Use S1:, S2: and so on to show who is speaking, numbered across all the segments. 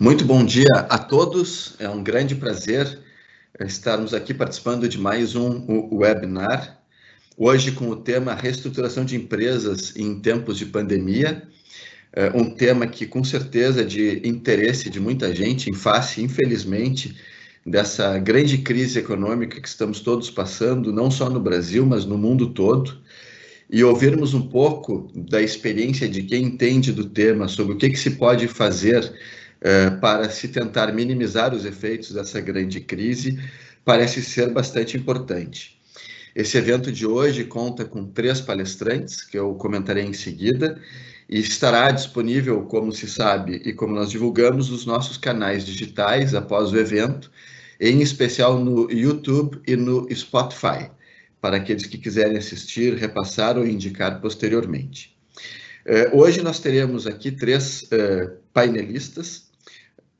S1: Muito bom dia a todos. É um grande prazer estarmos aqui participando de mais um webinar. Hoje com o tema reestruturação de empresas em tempos de pandemia. É um tema que com certeza é de interesse de muita gente em face, infelizmente, dessa grande crise econômica que estamos todos passando, não só no Brasil, mas no mundo todo e ouvirmos um pouco da experiência de quem entende do tema sobre o que, que se pode fazer para se tentar minimizar os efeitos dessa grande crise, parece ser bastante importante. Esse evento de hoje conta com três palestrantes, que eu comentarei em seguida, e estará disponível, como se sabe e como nós divulgamos, nos nossos canais digitais após o evento, em especial no YouTube e no Spotify, para aqueles que quiserem assistir, repassar ou indicar posteriormente. Eh, hoje nós teremos aqui três eh, painelistas,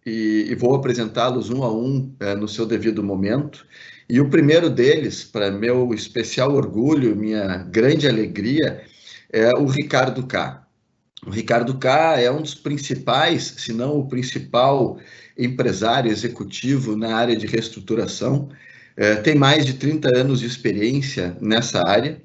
S1: e, e vou apresentá-los um a um é, no seu devido momento. E o primeiro deles, para meu especial orgulho, minha grande alegria, é o Ricardo K. O Ricardo K é um dos principais, se não o principal empresário executivo na área de reestruturação. É, tem mais de 30 anos de experiência nessa área.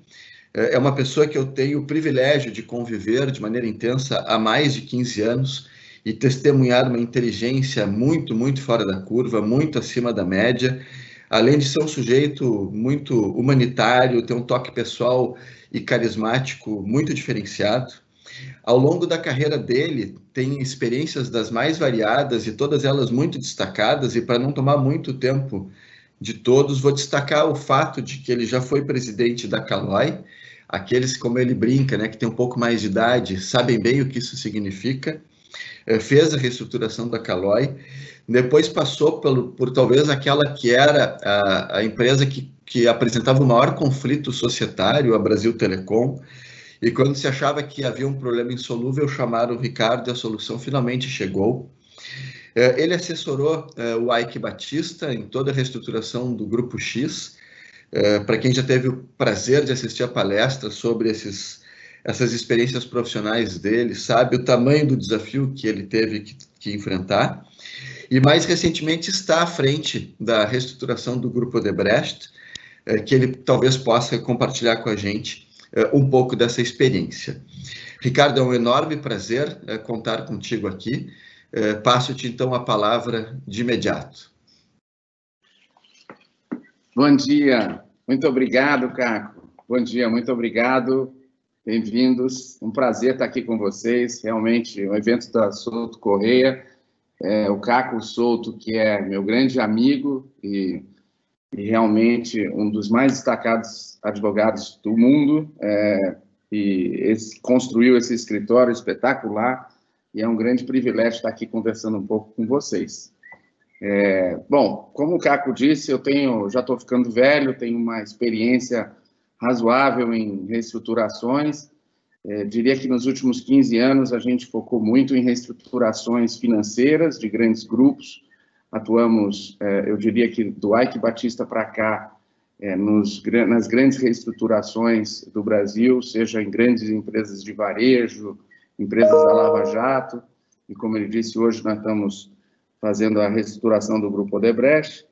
S1: É, é uma pessoa que eu tenho o privilégio de conviver de maneira intensa há mais de 15 anos e testemunhar uma inteligência muito, muito fora da curva, muito acima da média, além de ser um sujeito muito humanitário, ter um toque pessoal e carismático muito diferenciado. Ao longo da carreira dele, tem experiências das mais variadas e todas elas muito destacadas, e para não tomar muito tempo de todos, vou destacar o fato de que ele já foi presidente da Caloi. Aqueles, como ele brinca, né, que tem um pouco mais de idade, sabem bem o que isso significa. Eh, fez a reestruturação da Caloi, depois passou por talvez aquela que era a, a empresa que, que apresentava o maior conflito societário, a Brasil Telecom, e quando se achava que havia um problema insolúvel, chamaram o Ricardo e a solução finalmente chegou. Eh, ele assessorou eh, o Ike Batista em toda a reestruturação do Grupo X. Para quem já teve o prazer de assistir a palestra sobre esses essas experiências profissionais dele, sabe o tamanho do desafio que ele teve que, que enfrentar. E mais recentemente está à frente da reestruturação do Grupo Odebrecht, eh, que ele talvez possa compartilhar com a gente eh, um pouco dessa experiência. Ricardo, é um enorme prazer eh, contar contigo aqui. Passo-te então a palavra de imediato.
S2: Bom dia, muito obrigado, Caco. Bom dia, muito obrigado Bem-vindos, um prazer estar aqui com vocês. Realmente, um evento da Souto Correia, é, o Caco Souto, que é meu grande amigo e, e, realmente um dos mais destacados advogados do mundo, é, e esse, construiu esse escritório espetacular, e é um grande privilégio estar aqui conversando um pouco com vocês. É, bom, como o Caco disse, eu tenho, já estou ficando velho, tenho uma experiência razoável em reestruturações. É, diria que nos últimos 15 anos a gente focou muito em reestruturações financeiras de grandes grupos. Atuamos, é, eu diria que do Ike Batista para cá, é, nos, nas grandes reestruturações do Brasil, seja em grandes empresas de varejo, empresas da Lava Jato, e como ele disse, hoje nós estamos fazendo a reestruturação do Grupo Odebrecht.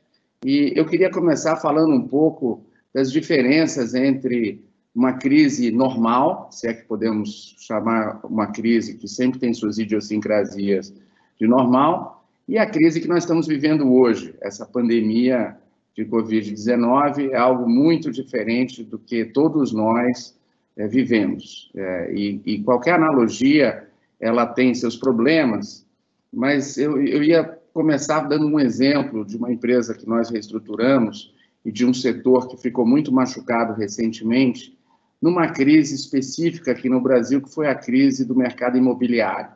S2: E eu queria começar falando um pouco das diferenças entre uma crise normal, se é que podemos chamar uma crise que sempre tem suas idiosincrasias de normal, e a crise que nós estamos vivendo hoje, essa pandemia de Covid-19 é algo muito diferente do que todos nós é, vivemos. É, e, e, qualquer analogia, ela tem seus problemas, mas eu, eu ia começar dando um exemplo de uma empresa que nós reestruturamos, e de um setor que ficou muito machucado recentemente, numa crise específica aqui no Brasil, que foi a crise do mercado imobiliário.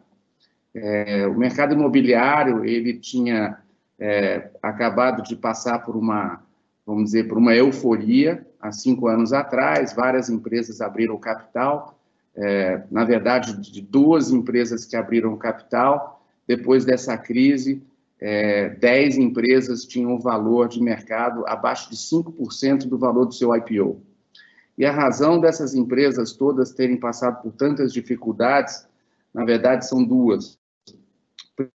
S2: É, o mercado imobiliário ele tinha é, acabado de passar por uma, vamos dizer, por uma euforia há cinco anos atrás. Várias empresas abriram capital. É, na verdade, de duas empresas que abriram capital depois dessa crise, é, 10 empresas tinham valor de mercado abaixo de 5% do valor do seu IPO. E a razão dessas empresas todas terem passado por tantas dificuldades, na verdade, são duas.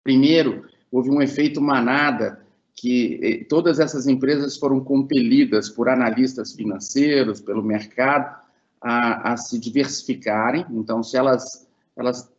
S2: Primeiro, houve um efeito manada que eh, todas essas empresas foram compelidas por analistas financeiros, pelo mercado, a, a se diversificarem. Então, se elas, elas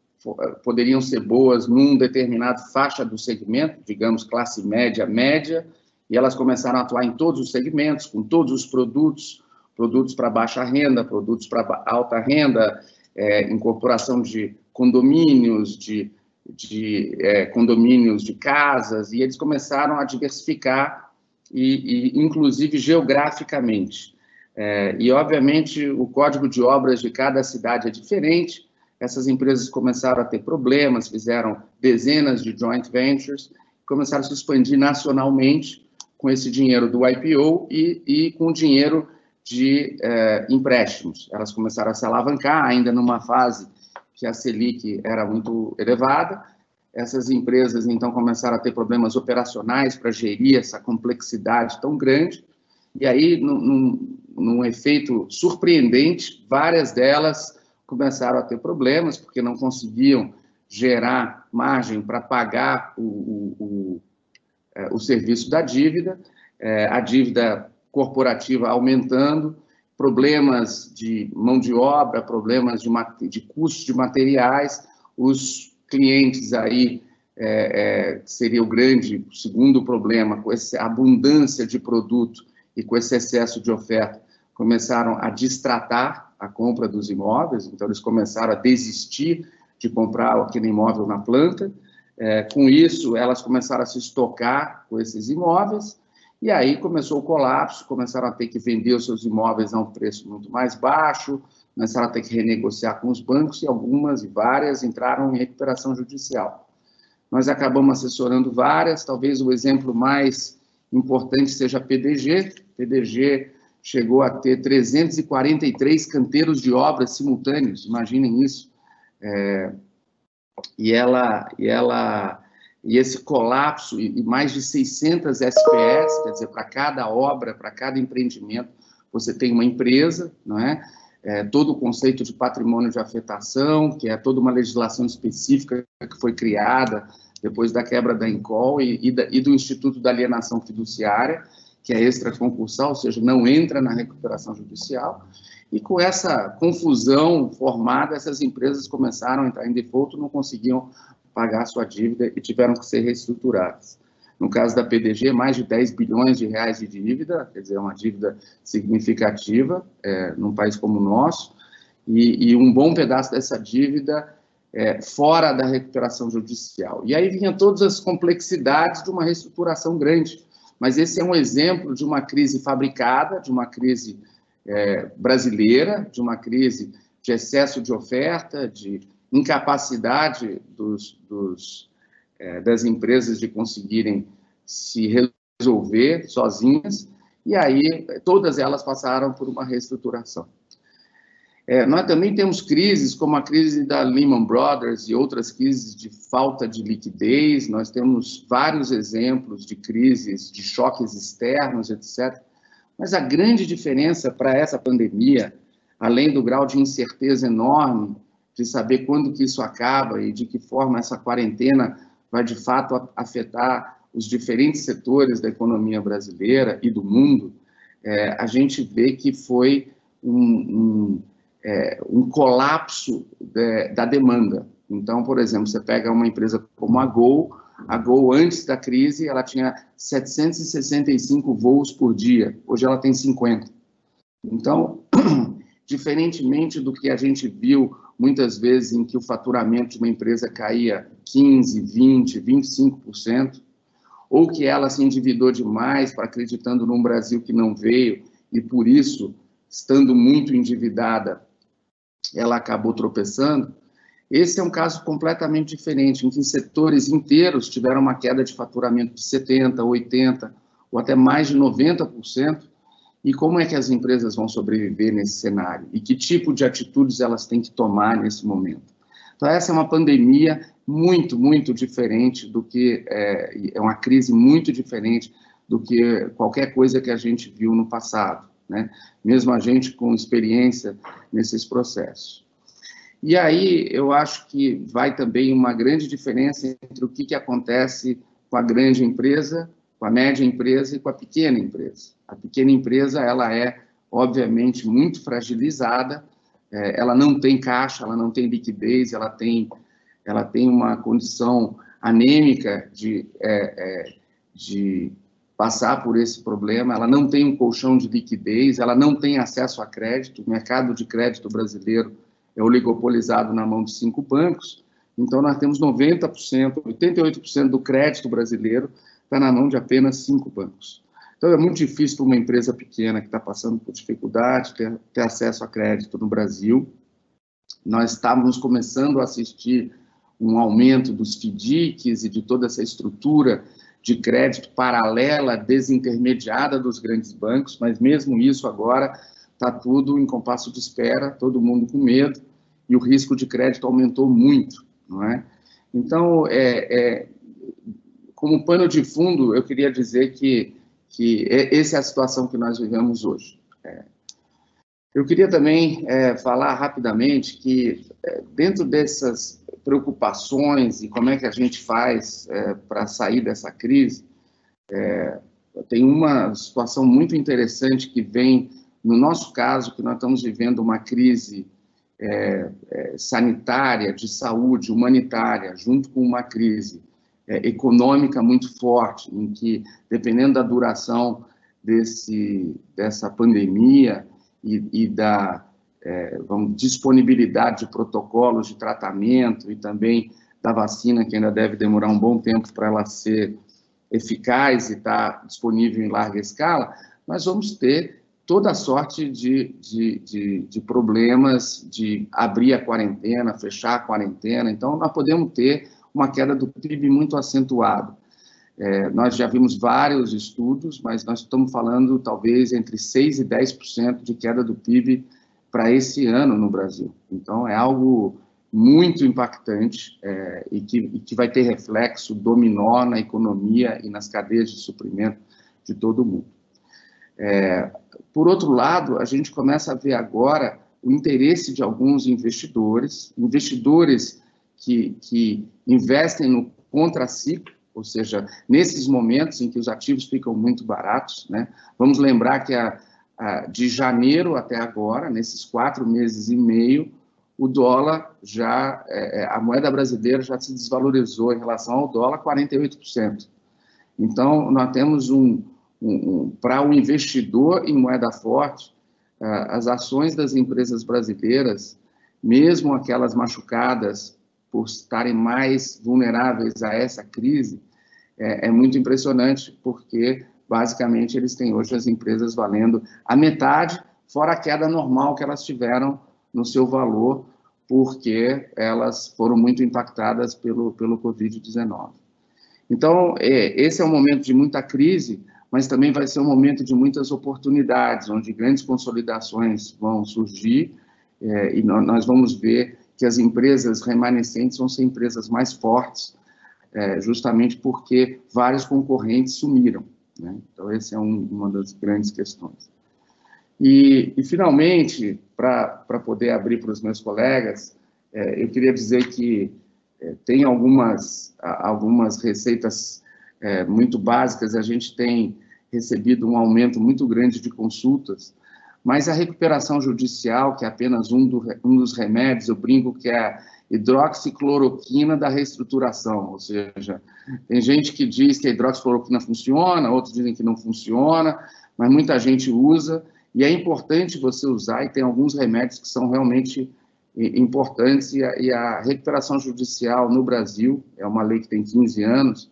S2: poderiam ser boas num determinado faixa do segmento, digamos classe média, média, e elas começaram a atuar em todos os segmentos, com todos os produtos, produtos para baixa renda, produtos para alta renda, é, incorporação de condomínios, de, de é, condomínios de casas, e eles começaram a diversificar, e, e inclusive geograficamente. É, e, obviamente, o código de obras de cada cidade é diferente, essas empresas começaram a ter problemas, fizeram dezenas de joint ventures, começaram a se expandir nacionalmente com esse dinheiro do IPO e, e com o dinheiro de é, empréstimos. Elas começaram a se alavancar, ainda numa fase que a Selic era muito elevada. Essas empresas, então, começaram a ter problemas operacionais para gerir essa complexidade tão grande. E aí, num, num, num efeito surpreendente, várias delas começaram a ter problemas, porque não conseguiam gerar margem para pagar o, o, o, é, o, serviço da dívida, é, a dívida corporativa aumentando, problemas de mão de obra, problemas de, de custos de materiais, os clientes aí, é, é, seria o grande segundo problema, com essa abundância de produto e com esse excesso de oferta, começaram a distratar a compra dos imóveis, então eles começaram a desistir de comprar aquele imóvel na planta. É, com isso, elas começaram a se estocar com esses imóveis, e aí começou o colapso, começaram a ter que vender os seus imóveis a um preço muito mais baixo, começaram a ter que renegociar com os bancos, e algumas e várias entraram em recuperação judicial. Nós acabamos assessorando várias, talvez o exemplo mais importante seja a PDG. PDG chegou a ter 343 canteiros de obras simultâneos, imaginem isso. É, e ela, e ela, e esse colapso, e, mais de 600 SPS, quer dizer, para cada obra, para cada empreendimento, você tem uma empresa, não é? é? todo o conceito de patrimônio de afetação, que é toda uma legislação específica que foi criada depois da quebra da Encol e, e, da, e do Instituto da Alienação Fiduciária, que é extraconcursal, ou seja, não entra na recuperação judicial. E com essa confusão formada, essas empresas começaram a entrar em default, não conseguiam pagar sua dívida e tiveram que ser reestruturadas. No caso da PDG, mais de 10 bilhões de reais de dívida, quer dizer, uma dívida significativa é, num país como o nosso, e, e um bom pedaço dessa dívida é, fora da recuperação judicial. E aí vinha todas as complexidades de uma reestruturação grande, mas esse é um exemplo de uma crise fabricada, de uma crise é, brasileira, de uma crise de excesso de oferta, de incapacidade dos, dos, é, das empresas de conseguirem se resolver sozinhas, e aí todas elas passaram por uma reestruturação. É, nós também temos crises, como a crise da Lehman Brothers e outras crises de falta de liquidez, nós temos vários exemplos de crises, de choques externos, etc. Mas a grande diferença para essa pandemia, além do grau de incerteza enorme de saber quando que isso acaba e de que forma essa quarentena vai de fato afetar os diferentes setores da economia brasileira e do mundo, é, a gente vê que foi um, um é, um colapso da demanda. Então, por exemplo, você pega uma empresa como a Gol, a Gol antes da crise, ela tinha 765 voos por dia, hoje ela tem 50. Então, diferentemente do que a gente viu muitas vezes em que o faturamento de uma empresa caía 15, 20, 25%, ou que ela se endividou demais para acreditando num Brasil que não veio e por isso, estando muito endividada, ela acabou tropeçando. Esse é um caso completamente diferente, em que setores inteiros tiveram uma queda de faturamento de 70%, 80% ou até mais de 90%. E como é que as empresas vão sobreviver nesse cenário? E que tipo de atitudes elas têm que tomar nesse momento? Então, essa é uma pandemia muito, muito diferente do que. É, é uma crise muito diferente do que qualquer coisa que a gente viu no passado né? mesmo a gente com experiência nesses processos. E aí eu acho que vai também uma grande diferença entre o que, que acontece com a grande empresa, com a média empresa e com a pequena empresa. A pequena empresa, ela é, obviamente, muito fragilizada, é, ela não tem caixa, ela não tem liquidez, ela tem, ela tem uma condição anêmica de, é, é, de passar por esse problema, ela não tem um colchão de liquidez, ela não tem acesso a crédito, o mercado de crédito brasileiro é oligopolizado na mão de cinco bancos, então nós temos 90%, 88% do crédito brasileiro está na mão de apenas cinco bancos. Então é muito difícil para uma empresa pequena que está passando por dificuldade ter, ter acesso a crédito no Brasil. Nós estávamos começando a assistir um aumento dos FDICs e de toda essa estrutura de crédito paralela, desintermediada dos grandes bancos, mas mesmo isso agora está tudo em compasso de espera, todo mundo com medo, e o risco de crédito aumentou muito, não é? Então, é, é, como pano de fundo, eu queria dizer que, que é, essa é a situação que nós vivemos hoje. É. Eu queria também é, falar rapidamente que, é, dentro dessas preocupações e como é que a gente faz é, para sair dessa crise, é, tem uma situação muito interessante que vem, no nosso caso, que nós estamos vivendo uma crise é, é, sanitária, de saúde, humanitária, junto com uma crise é, econômica muito forte, em que, dependendo da duração desse, dessa pandemia e, e da é, vamos, disponibilidade de protocolos de tratamento e também da vacina, que ainda deve demorar um bom tempo para ela ser eficaz e estar tá disponível em larga escala, nós vamos ter toda sorte de, de, de, de, problemas de abrir a quarentena, fechar a quarentena. Então, nós podemos ter uma queda do PIB muito acentuada. É, nós já vimos vários estudos, mas nós estamos falando talvez entre 6% e 10% de queda do PIB para esse ano no Brasil. Então, é algo muito impactante é, e, que, e, que, vai ter reflexo dominó na economia e nas cadeias de suprimento de todo mundo. É, por outro lado, a gente começa a ver agora o interesse de alguns investidores, investidores que, que investem no contraciclo, ou seja, nesses momentos em que os ativos ficam muito baratos. Né? Vamos lembrar que a, de janeiro até agora, nesses quatro meses e meio, o dólar já, é, é a moeda brasileira já se desvalorizou em relação ao dólar 48%. Então, nós temos um, um, um para o investidor em moeda forte, as ações das empresas brasileiras, mesmo aquelas machucadas por estarem mais vulneráveis a essa crise, é, é muito impressionante, porque basicamente eles têm hoje as empresas valendo a metade, fora a queda normal que elas tiveram no seu valor, porque elas foram muito impactadas pelo, pelo Covid-19. Então, é, esse é um momento de muita crise, mas também vai ser um momento de muitas oportunidades, onde grandes consolidações vão surgir, é, e nós vamos ver que as empresas remanescentes vão ser empresas mais fortes, é, justamente porque vários concorrentes sumiram. Né? Então, essa é um, uma das grandes questões. E, e finalmente, para poder abrir para os meus colegas, é, eu queria dizer que é, tem algumas, algumas receitas é, muito básicas, a gente tem recebido um aumento muito grande de consultas, mas a recuperação judicial, que é apenas um, do, um dos remédios, eu brinco que é hidroxicloroquina da reestruturação, ou seja, tem gente que diz que a hidroxicloroquina funciona, outros dizem que não funciona, mas muita gente usa, e é importante você usar, e tem alguns remédios que são realmente importantes, e a, e a recuperação judicial no Brasil, é uma lei que tem 15 anos,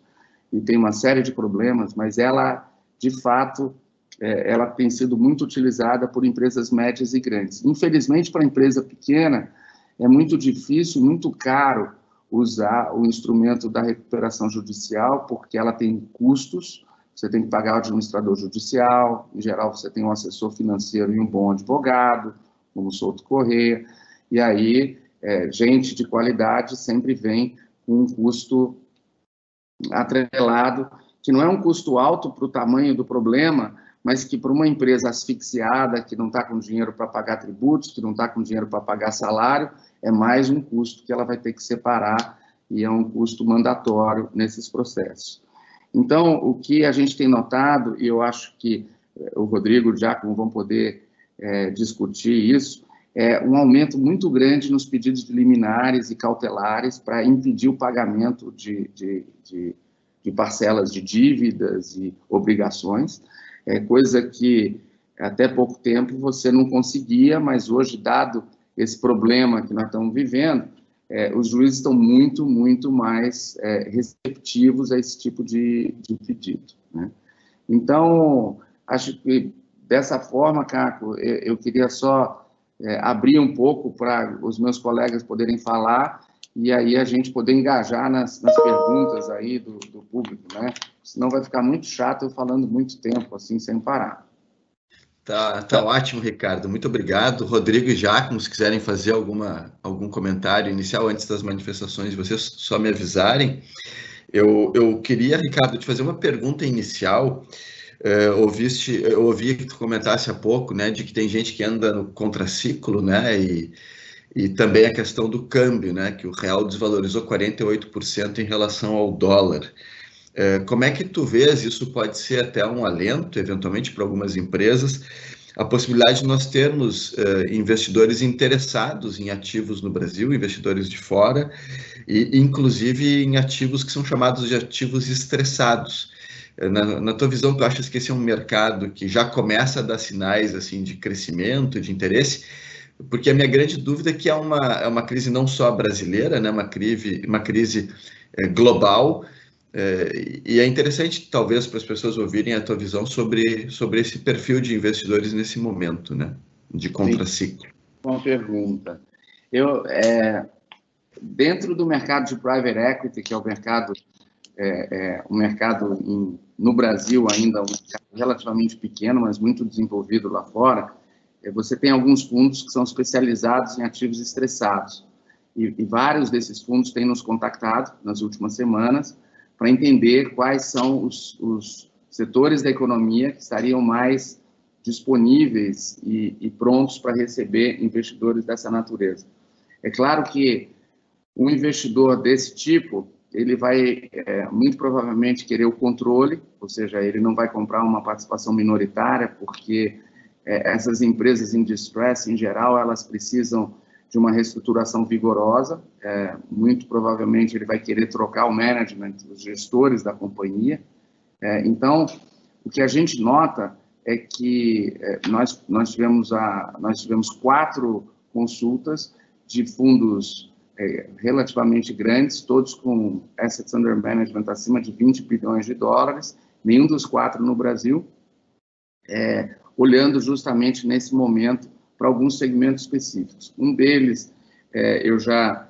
S2: e tem uma série de problemas, mas ela, de fato, é, ela tem sido muito utilizada por empresas médias e grandes. Infelizmente, para a empresa pequena, é muito difícil, muito caro usar o instrumento da recuperação judicial, porque ela tem custos, você tem que pagar o administrador judicial, em geral você tem um assessor financeiro e um bom advogado, como o Souto Correia, e aí é, gente de qualidade sempre vem com um custo atrelado, que não é um custo alto para o tamanho do problema, mas que para uma empresa asfixiada, que não está com dinheiro para pagar tributos, que não está com dinheiro para pagar salário, é mais um custo que ela vai ter que separar e é um custo mandatório nesses processos. Então, o que a gente tem notado, e eu acho que o Rodrigo e o Giacomo vão poder é, discutir isso, é um aumento muito grande nos pedidos de liminares e cautelares para impedir o pagamento de, de, de, de, parcelas de dívidas e obrigações, é coisa que até pouco tempo você não conseguia, mas hoje, dado esse problema que nós estamos vivendo, é, os juízes estão muito, muito mais é, receptivos a esse tipo de, de pedido. Né? Então, acho que dessa forma, Caco, eu, eu queria só é, abrir um pouco para os meus colegas poderem falar e aí a gente poder engajar nas, nas perguntas aí do, do, público, né? Senão vai ficar muito chato eu falando muito tempo, assim, sem parar.
S1: Tá, tá ótimo, Ricardo. Muito obrigado. Rodrigo e Jacomo, se quiserem fazer alguma, algum comentário inicial antes das manifestações vocês, só me avisarem. Eu, eu queria, Ricardo, te fazer uma pergunta inicial. É, ouviste, eu ouvi que tu comentasse há pouco, né, de que tem gente que anda no contraciclo, né, e, e também a questão do câmbio, né, que o real desvalorizou 48% em relação ao dólar. É, como é que tu vês, isso pode ser até um alento, eventualmente, para algumas empresas, a possibilidade de nós termos uh, investidores interessados em ativos no Brasil, investidores de fora, e inclusive em ativos que são chamados de ativos estressados, na, na, tua visão, tu achas que esse é um mercado que já começa a dar sinais assim de crescimento, de interesse? Porque a minha grande dúvida é que é uma, é uma crise não só brasileira, né, uma crise, uma crise é, global, é, e é interessante, talvez, para as pessoas ouvirem a tua visão sobre, sobre esse perfil de investidores nesse momento, né, de contraciclo.
S2: Boa pergunta. Eu, é, dentro do mercado de private equity, que é o mercado é, é, um mercado em, no Brasil ainda um mercado relativamente pequeno, mas muito desenvolvido lá fora, é, você tem alguns fundos que são especializados em ativos estressados. E, e vários desses fundos têm nos contactado nas últimas semanas para entender quais são os, os, setores da economia que estariam mais disponíveis e, e prontos para receber investidores dessa natureza. É claro que um investidor desse tipo ele vai é, muito provavelmente querer o controle, ou seja, ele não vai comprar uma participação minoritária, porque é, essas empresas em distress, em geral, elas precisam de uma reestruturação vigorosa. É, muito provavelmente ele vai querer trocar o management, os gestores da companhia. É, então, o que a gente nota é que é, nós nós tivemos a nós tivemos quatro consultas de fundos é, relativamente grandes, todos com assets under management acima de 20 bilhões de dólares, nenhum dos quatro no Brasil, é, olhando justamente nesse momento para alguns segmentos específicos. Um deles, é, eu já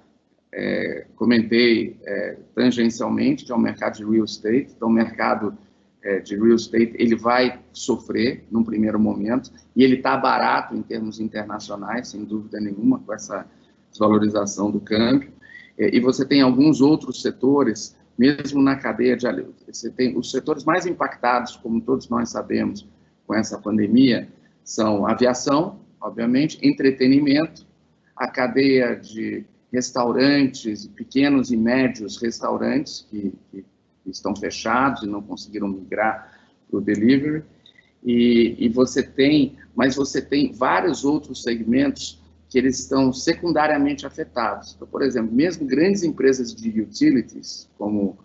S2: é, comentei é, tangencialmente, que é o mercado de real estate. Então, o mercado é, de real estate ele vai sofrer num primeiro momento e ele está barato em termos internacionais, sem dúvida nenhuma, com essa desvalorização do câmbio, é, e você tem alguns outros setores, mesmo na cadeia de você tem os setores mais impactados, como todos nós sabemos, com essa pandemia, são aviação, obviamente, entretenimento, a cadeia de restaurantes, pequenos e médios restaurantes que, que estão fechados e não conseguiram migrar para o delivery, e, e você tem, mas você tem vários outros segmentos que eles estão secundariamente afetados. Então, por exemplo, mesmo grandes empresas de utilities, como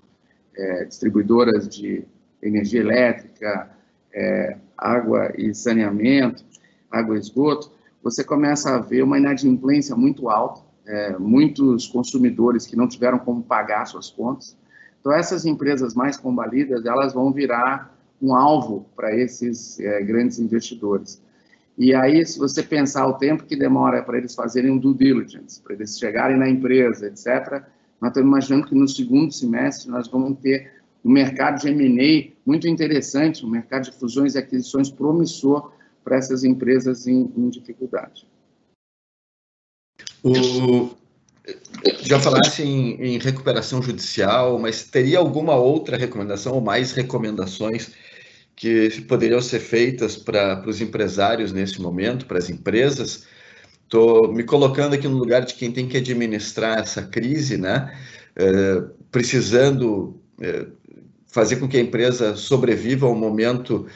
S2: é, distribuidoras de energia elétrica, é, água e saneamento, água e esgoto, você começa a ver uma inadimplência muito alta, é, muitos consumidores que não tiveram como pagar suas contas. Então, essas empresas mais combalidas, elas vão virar um alvo para esses é, grandes investidores. E aí, se você pensar o tempo que demora para eles fazerem um due diligence, para eles chegarem na empresa, etc., nós estamos imaginando que no segundo semestre nós vamos ter um mercado de M&A muito interessante, um mercado de fusões e aquisições promissor para essas empresas em, em dificuldade.
S1: O, já falasse em, em, recuperação judicial, mas teria alguma outra recomendação ou mais recomendações que poderiam ser feitas para os empresários nesse momento, para as empresas. Estou me colocando aqui no lugar de quem tem que administrar essa crise, né? É, precisando é, fazer com que a empresa sobreviva a um momento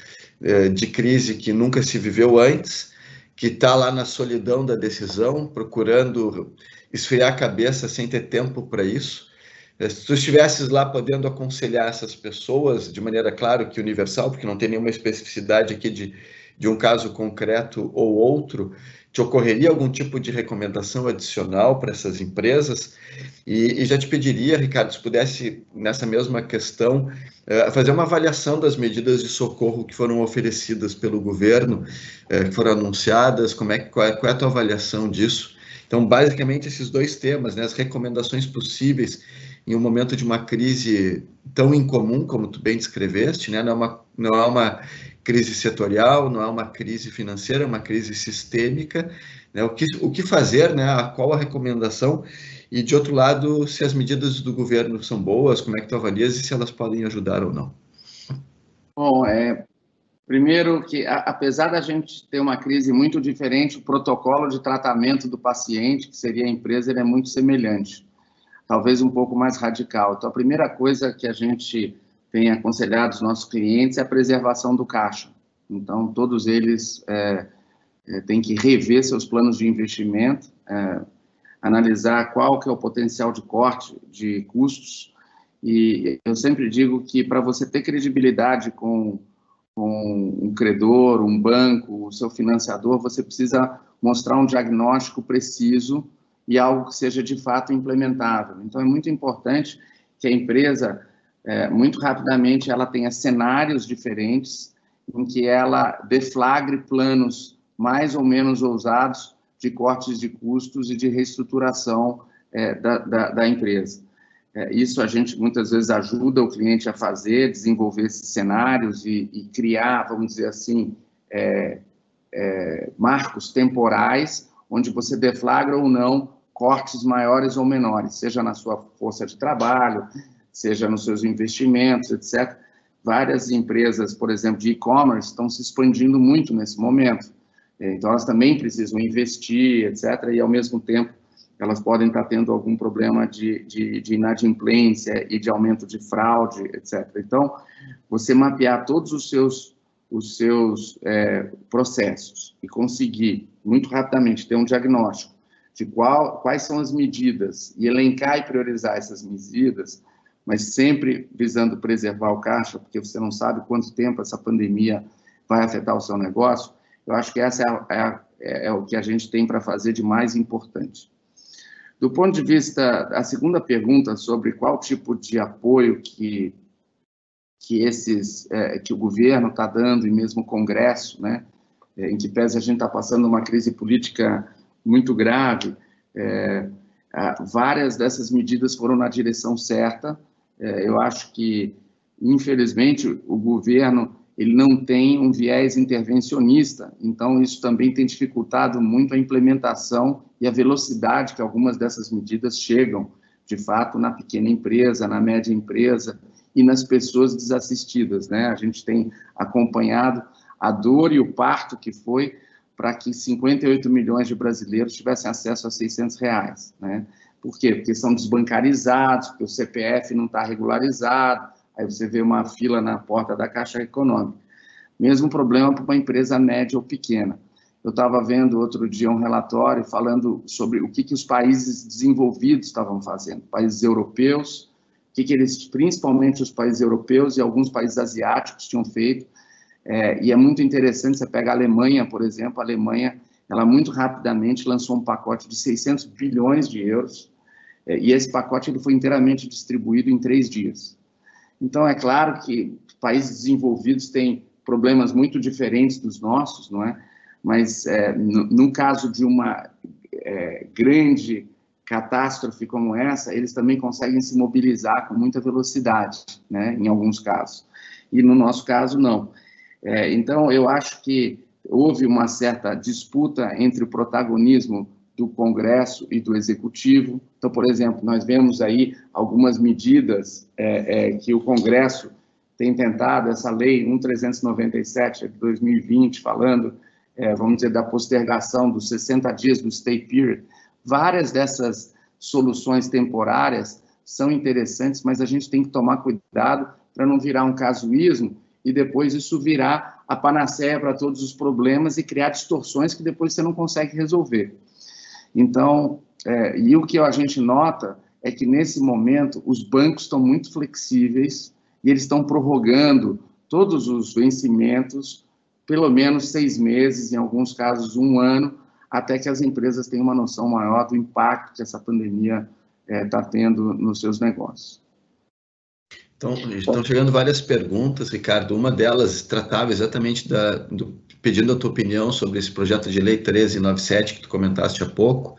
S1: eh, de crise que nunca se viveu antes, que está lá na solidão da decisão, procurando esfriar a cabeça sem ter tempo para isso. Eh, se tu estivesses lá podendo aconselhar essas pessoas de maneira, claro, que universal, porque não tem nenhuma especificidade aqui de, de um caso concreto ou outro, te ocorreria algum tipo de recomendação adicional para essas empresas? E, e, já te pediria, Ricardo, se pudesse, nessa mesma questão, uh, fazer uma avaliação das medidas de socorro que foram oferecidas pelo governo, uh, que foram anunciadas, como é, qual, é, qual é a tua avaliação disso? Então, basicamente, esses dois temas, né, as recomendações possíveis em um momento de uma crise tão incomum como tu bem descreveste, né, não é uma, não é uma crise setorial, não é uma crise financeira, é uma crise sistêmica. Né? O, que, o que fazer, né? qual a recomendação? E, de outro lado, se as medidas do governo são boas, como é que tu avalias e se elas podem ajudar ou não?
S2: Bom, é, primeiro que, a, apesar da gente ter uma crise muito diferente, o protocolo de tratamento do paciente, que seria a empresa, ele é muito semelhante, talvez um pouco mais radical. Então, a primeira coisa que a gente tem aconselhado os nossos clientes é a preservação do caixa. Então, todos eles é, é, têm que rever seus planos de investimento, é, analisar qual que é o potencial de corte de custos. E eu sempre digo que para você ter credibilidade com, com um credor, um banco, o seu financiador, você precisa mostrar um diagnóstico preciso e algo que seja de fato implementável. Então, é muito importante que a empresa é, muito rapidamente ela tenha cenários diferentes em que ela deflagre planos mais ou menos ousados de cortes de custos e de reestruturação é, da, da, da, empresa. É, isso a gente muitas vezes ajuda o cliente a fazer, desenvolver esses cenários e, e criar, vamos dizer assim, é, é, marcos temporais onde você deflagra ou não cortes maiores ou menores, seja na sua força de trabalho, seja nos seus investimentos, etc. Várias empresas, por exemplo, de e-commerce, estão se expandindo muito nesse momento. É, então, elas também precisam investir, etc. E, ao mesmo tempo, elas podem estar tendo algum problema de, de, de inadimplência e de aumento de fraude, etc. Então, você mapear todos os seus, os seus é, processos e conseguir, muito rapidamente, ter um diagnóstico de qual, quais são as medidas e elencar e priorizar essas medidas, mas sempre visando preservar o caixa, porque você não sabe quanto tempo essa pandemia vai afetar o seu negócio, eu acho que essa é, é, é, é o que a gente tem para fazer de mais importante. Do ponto de vista, a segunda pergunta sobre qual tipo de apoio que, que, esses, é, que o governo está dando, e mesmo o Congresso, né, é, em que pese a gente está passando uma crise política muito grave, é, várias dessas medidas foram na direção certa, é, eu acho que, infelizmente, o governo ele não tem um viés intervencionista, então isso também tem dificultado muito a implementação e a velocidade que algumas dessas medidas chegam, de fato, na pequena empresa, na média empresa e nas pessoas desassistidas, né? A gente tem acompanhado a dor e o parto que foi para que 58 milhões de brasileiros tivessem acesso a 600 reais, né? Por quê? Porque são desbancarizados, porque o CPF não está regularizado, aí você vê uma fila na porta da Caixa Econômica. Mesmo problema para uma empresa média ou pequena. Eu estava vendo outro dia um relatório falando sobre o que, que os países desenvolvidos estavam fazendo, países europeus, o que, que eles, principalmente os países europeus e alguns países asiáticos tinham feito, é, e é muito interessante, você pega a Alemanha, por exemplo, a Alemanha ela muito rapidamente lançou um pacote de 600 bilhões de euros, é, e esse pacote ele foi inteiramente distribuído em três dias. Então, é claro que países desenvolvidos têm problemas muito diferentes dos nossos, não é? Mas, é, no, no, caso de uma é, grande catástrofe como essa, eles também conseguem se mobilizar com muita velocidade, né? Em alguns casos. E no nosso caso, não. É, então, eu acho que houve uma certa disputa entre o protagonismo do Congresso e do Executivo. Então, por exemplo, nós vemos aí algumas medidas é, é, que o Congresso tem tentado, essa lei 1397 de 2020, falando, é, vamos dizer, da postergação dos 60 dias do stay period. Várias dessas soluções temporárias são interessantes, mas a gente tem que tomar cuidado para não virar um casuísmo e depois isso virar a panaceia para todos os problemas e criar distorções que depois você não consegue resolver. Então, é, e o que a gente nota é que nesse momento os bancos estão muito flexíveis e eles estão prorrogando todos os vencimentos, pelo menos seis meses, em alguns casos um ano, até que as empresas tenham uma noção maior do impacto que essa pandemia está é, tendo nos seus negócios.
S1: Então, estão chegando várias perguntas, Ricardo. Uma delas tratava exatamente da, do, pedindo a tua opinião sobre esse projeto de lei 1397 que tu comentaste há pouco,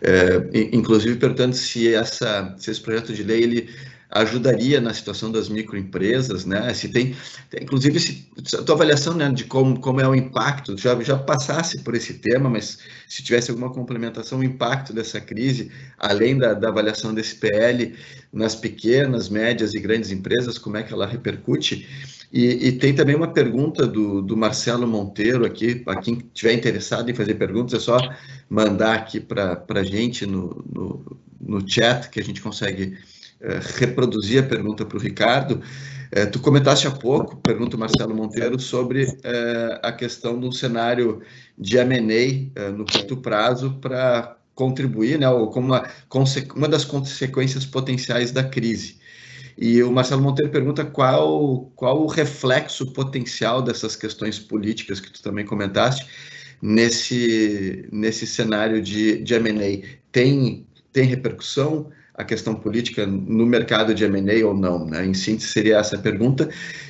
S1: é, inclusive perguntando se, essa, se esse projeto de lei ele ajudaria na situação das microempresas, né? Se tem, inclusive, se, a tua avaliação né, de como, como é o impacto, já, já passasse por esse tema, mas se tivesse alguma complementação, o impacto dessa crise, além da, da avaliação desse PL nas pequenas, médias e grandes empresas, como é que ela repercute? E, e tem também uma pergunta do, do Marcelo Monteiro aqui, para quem estiver interessado em fazer perguntas, é só mandar aqui para a gente no, no, no chat, que a gente consegue reproduzir a pergunta para o Ricardo. Eh, tu comentaste há pouco, pergunta o Marcelo Monteiro, sobre eh, a questão do cenário de M&A no curto prazo para contribuir, né, ou como uma, uma das consequências potenciais da crise. E o Marcelo Monteiro pergunta qual, qual o reflexo potencial dessas questões políticas que tu também comentaste nesse, nesse cenário de, de M&A. Tem, tem repercussão? A questão política no mercado de M&A ou não, né? Em síntese seria essa a pergunta.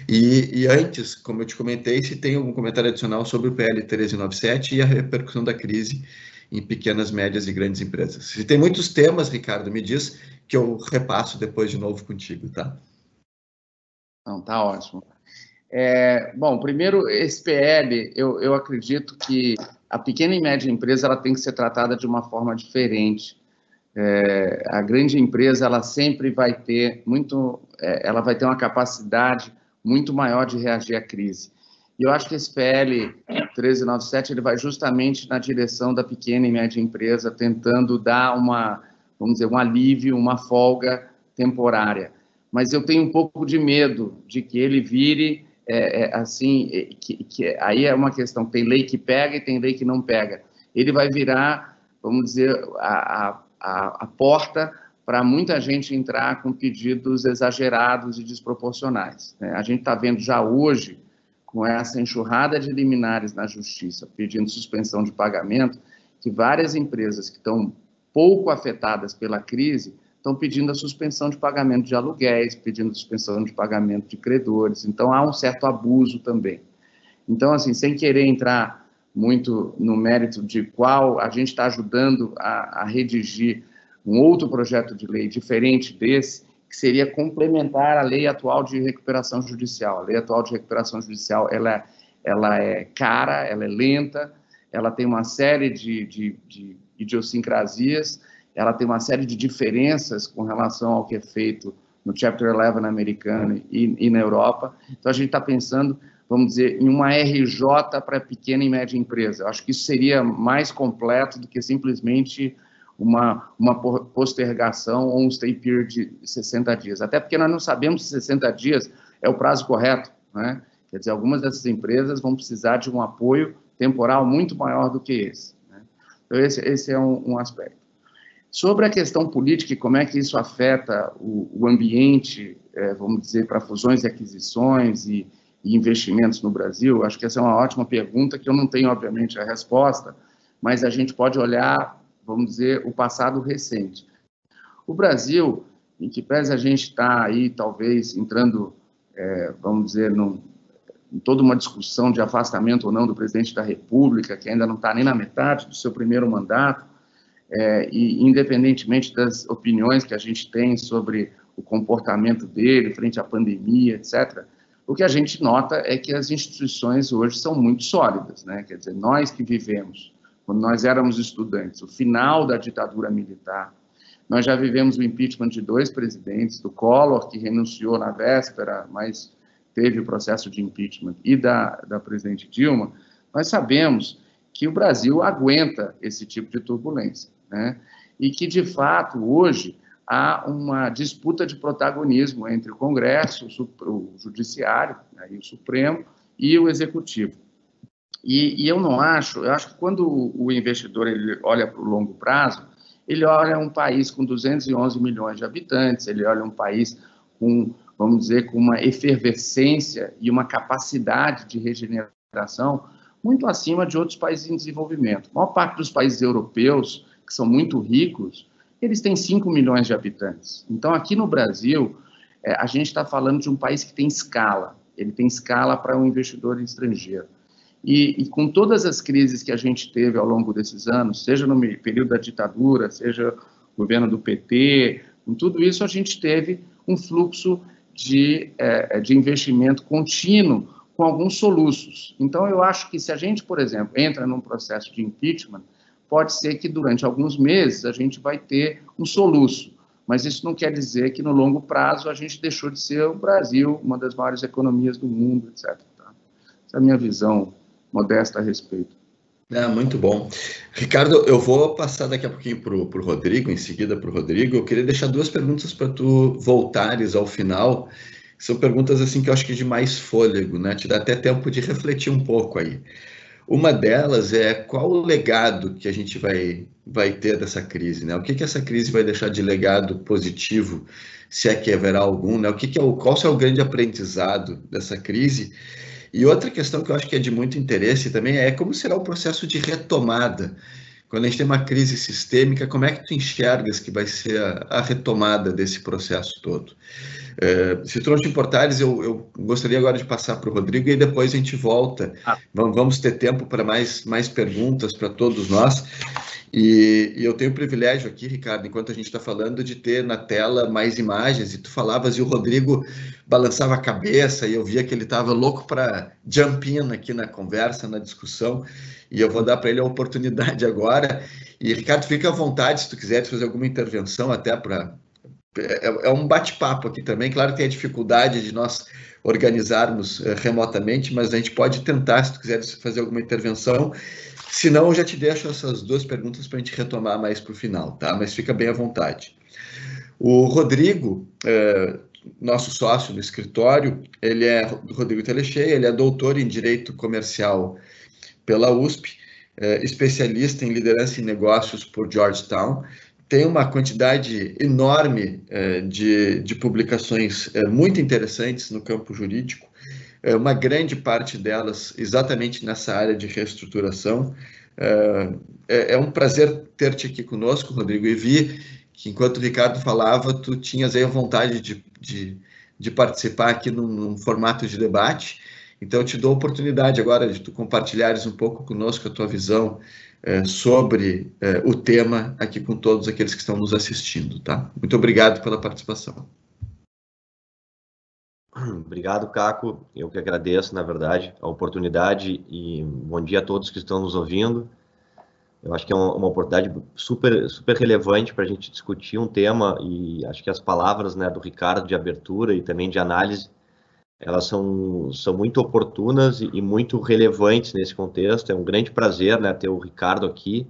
S1: E, e, antes, como eu te comentei, se tem algum comentário adicional sobre o PL 1397 e a repercussão da crise em pequenas, médias e grandes empresas. Se tem muitos temas, Ricardo, me diz que eu repasso depois de novo contigo, tá?
S2: Não, tá ótimo. É, bom, primeiro, esse PL, eu, eu acredito que a pequena e média empresa ela tem que ser tratada de uma forma diferente é, a grande empresa ela sempre vai ter muito, é, ela vai ter uma capacidade muito maior de reagir à crise. E eu acho que esse PL 1397 ele vai justamente na direção da pequena e média empresa, tentando dar uma, vamos dizer, um alívio, uma folga temporária. Mas eu tenho um pouco de medo de que ele vire é, é, assim, é, que, que, aí é uma questão, tem lei que pega e tem lei que não pega. Ele vai virar, vamos dizer, a, a a, a porta para muita gente entrar com pedidos exagerados e desproporcionais. Né? A gente está vendo já hoje, com essa enxurrada de liminares na justiça, pedindo suspensão de pagamento, que várias empresas que estão pouco afetadas pela crise estão pedindo a suspensão de pagamento de aluguéis, pedindo suspensão de pagamento de credores. Então, há um certo abuso também. Então, assim, sem querer entrar muito no mérito de qual a gente está ajudando a, a, redigir um outro projeto de lei diferente desse, que seria complementar a lei atual de recuperação judicial. A lei atual de recuperação judicial ela, ela é cara, ela é lenta, ela tem uma série de, de, de idiosincrasias, ela tem uma série de diferenças com relação ao que é feito no Chapter 11 americano e, e na Europa. Então, a gente está pensando vamos dizer, em uma RJ para pequena e média empresa. Eu acho que isso seria mais completo do que simplesmente uma, uma postergação ou um stay period de 60 dias. Até porque nós não sabemos se 60 dias é o prazo correto. Né? Quer dizer, algumas dessas empresas vão precisar de um apoio temporal muito maior do que esse. Né? Então, esse, esse é um, um, aspecto. Sobre a questão política e como é que isso afeta o, o ambiente, é, vamos dizer, para fusões e aquisições e, e investimentos no Brasil? Acho que essa é uma ótima pergunta que eu não tenho, obviamente, a resposta, mas a gente pode olhar, vamos dizer, o passado recente. O Brasil, em que pese a gente está aí, talvez, entrando, é, vamos dizer, num, em toda uma discussão de afastamento ou não do presidente da República, que ainda não está nem na metade do seu primeiro mandato, é, e independentemente das opiniões que a gente tem sobre o comportamento dele frente à pandemia, etc., o que a gente nota é que as instituições hoje são muito sólidas, né? Quer dizer, nós que vivemos, quando nós éramos estudantes, o final da ditadura militar, nós já vivemos o impeachment de dois presidentes, do Collor, que renunciou na véspera, mas teve o processo de impeachment, e da, da presidente Dilma, nós sabemos que o Brasil aguenta esse tipo de turbulência, né? E que, de fato, hoje, há uma disputa de protagonismo entre o Congresso, o Judiciário, né, o Supremo e o Executivo. E, e, eu não acho, eu acho que quando o investidor ele olha para o longo prazo, ele olha um país com 211 milhões de habitantes, ele olha um país com, vamos dizer, com uma efervescência e uma capacidade de regeneração muito acima de outros países em desenvolvimento. A maior parte dos países europeus, que são muito ricos, eles têm 5 milhões de habitantes. Então, aqui no Brasil, é, a gente está falando de um país que tem escala, ele tem escala para um investidor estrangeiro. E, e, com todas as crises que a gente teve ao longo desses anos, seja no período da ditadura, seja governo do PT, com tudo isso a gente teve um fluxo de, é, de investimento contínuo com alguns soluços. Então, eu acho que se a gente, por exemplo, entra num processo de impeachment, pode ser que durante alguns meses a gente vai ter um soluço, mas isso não quer dizer que no longo prazo a gente deixou de ser o Brasil, uma das maiores economias do mundo, etc. Tá? Essa é a minha visão modesta a respeito.
S1: É, muito bom. Ricardo, eu vou passar daqui a pouquinho para o Rodrigo, em seguida para o Rodrigo. Eu queria deixar duas perguntas para tu voltares ao final. São perguntas assim que eu acho que de mais fôlego, né? Te dá até tempo de refletir um pouco aí. Uma delas é qual o legado que a gente vai, vai ter dessa crise, né? O que, que essa crise vai deixar de legado positivo, se é que haverá algum, né? O que, que é o, qual é o grande aprendizado dessa crise? E outra questão que eu acho que é de muito interesse também é como será o processo de retomada. Quando a gente tem uma crise sistêmica, como é que tu enxergas que vai ser a, a retomada desse processo todo? É, se te importares, eu, eu, gostaria agora de passar para o Rodrigo e depois a gente volta. Ah. Vamos, vamos, ter tempo para mais, mais perguntas para todos nós. E, e, eu tenho o privilégio aqui, Ricardo, enquanto a gente está falando, de ter na tela mais imagens. E tu falavas e o Rodrigo balançava a cabeça e eu via que ele estava louco para jump in aqui na conversa, na discussão. E eu vou dar para ele a oportunidade agora. E, Ricardo, fica à vontade se tu quiser fazer alguma intervenção até para é, é um bate-papo aqui também. Claro que tem a dificuldade de nós organizarmos uh, remotamente, mas a gente pode tentar, se tu quiser fazer alguma intervenção. Se não, eu já te deixo essas duas perguntas para a gente retomar mais para o final, tá? Mas fica bem à vontade. O Rodrigo, uh, nosso sócio no escritório, ele é Rodrigo Telecheia, ele é doutor em Direito Comercial pela USP, uh, especialista em liderança em negócios por Georgetown tem uma quantidade enorme é, de, de publicações é, muito interessantes no campo jurídico, é, uma grande parte delas exatamente nessa área de reestruturação. É, é um prazer ter-te aqui conosco, Rodrigo, e vi que enquanto o Ricardo falava, tu tinhas aí a vontade de, de, de participar aqui num, num, formato de debate. Então, eu te dou a oportunidade agora de tu compartilhares um pouco conosco a tua visão é, sobre é, o tema aqui com todos aqueles que estão nos assistindo, tá? Muito obrigado pela participação.
S3: Obrigado, Caco. Eu que agradeço, na verdade, a oportunidade e bom dia a todos que estão nos ouvindo. Eu acho que é uma, oportunidade super, super relevante para a gente discutir um tema e acho que as palavras né, do Ricardo de abertura e também de análise elas são, são muito oportunas e, e, muito relevantes nesse contexto. É um grande prazer né, ter o Ricardo aqui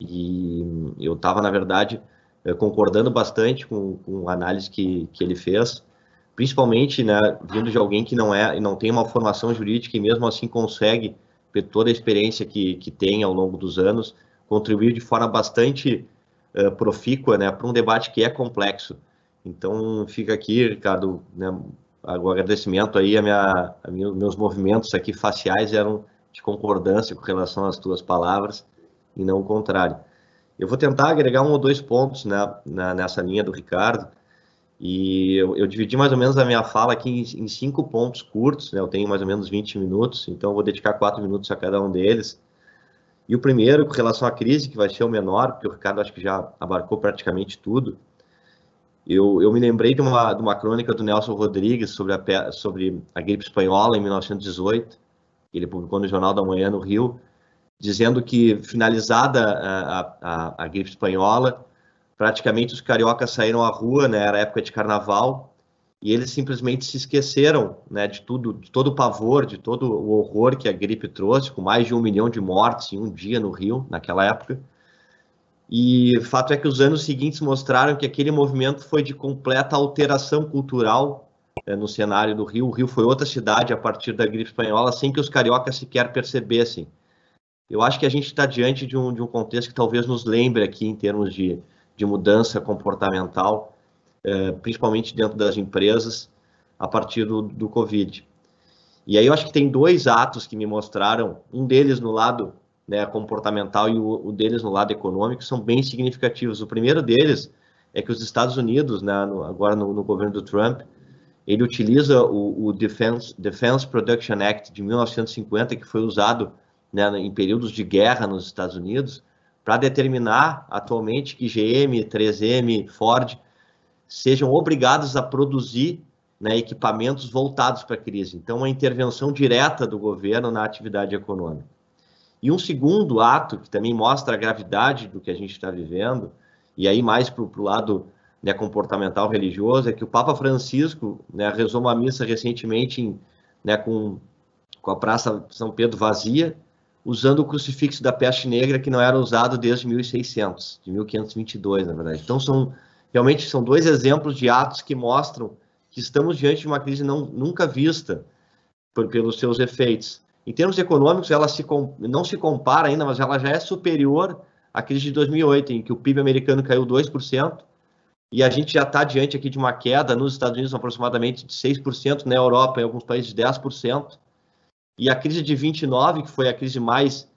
S3: e eu estava, na verdade, eh, concordando bastante com, com a análise que, que ele fez, principalmente né, vindo de alguém que não é não tem uma formação jurídica e mesmo assim consegue, ter toda a experiência que, que tem ao longo dos anos, contribuir de forma bastante uh, profícua né, para um debate que é complexo. Então, fica aqui, Ricardo, né, o agradecimento aí, a minha, a minha, meus movimentos aqui faciais eram de concordância com relação às tuas palavras e não o contrário. Eu vou tentar agregar um ou dois pontos né, na, nessa linha do Ricardo, e eu, eu, dividi mais ou menos a minha fala aqui em, em, cinco pontos curtos, né, eu tenho mais ou menos 20 minutos, então vou dedicar quatro minutos a cada um deles. E o primeiro, com relação à crise, que vai ser o menor, porque o Ricardo acho que já abarcou praticamente tudo, eu, eu me lembrei de uma, de uma crônica do Nelson Rodrigues sobre a, sobre a gripe espanhola em 1918, ele publicou no Jornal da Manhã no Rio, dizendo que finalizada a, a, a gripe espanhola, praticamente os cariocas saíram à rua, né, era época de carnaval, e eles simplesmente se esqueceram né, de tudo, de todo o pavor, de todo o horror que a gripe trouxe, com mais de um milhão de mortes em um dia no Rio, naquela época, E fato é que os anos seguintes mostraram que aquele movimento foi de completa alteração cultural é, no cenário do Rio. O Rio foi outra cidade a partir da gripe espanhola, sem que os cariocas sequer percebessem. Eu acho que a gente está diante de um, de um contexto que talvez nos lembre aqui em termos de, de mudança comportamental, é, principalmente dentro das empresas, a partir do, do Covid. E aí eu acho que tem dois atos que me mostraram, um deles no lado né, comportamental e o, o, deles no lado econômico são bem significativos. O primeiro deles é que os Estados Unidos, né, no, agora no, no, governo do Trump, ele utiliza o, o Defense, Defense, Production Act de 1950, que foi usado né, em períodos de guerra nos Estados Unidos, para determinar atualmente que GM, 3M, Ford sejam obrigados a produzir né, equipamentos voltados para a crise. Então, uma intervenção direta do governo na atividade econômica. E um segundo ato, que também mostra a gravidade do que a gente está vivendo, e aí mais para o lado né, comportamental religioso, é que o Papa Francisco né, rezou uma missa recentemente em, né, com, com a Praça São Pedro vazia, usando o crucifixo da peste negra que não era usado desde 1600, de 1522, na verdade. Então, são realmente são dois exemplos de atos que mostram que estamos diante de uma crise não, nunca vista por, pelos seus efeitos. Em termos econômicos, ela se, não se compara ainda, mas ela já é superior à crise de 2008, em que o PIB americano caiu 2%, e a gente já está diante aqui de uma queda nos Estados Unidos aproximadamente de 6%, na Europa, em alguns países, 10%. E a crise de 29, que foi a crise mais,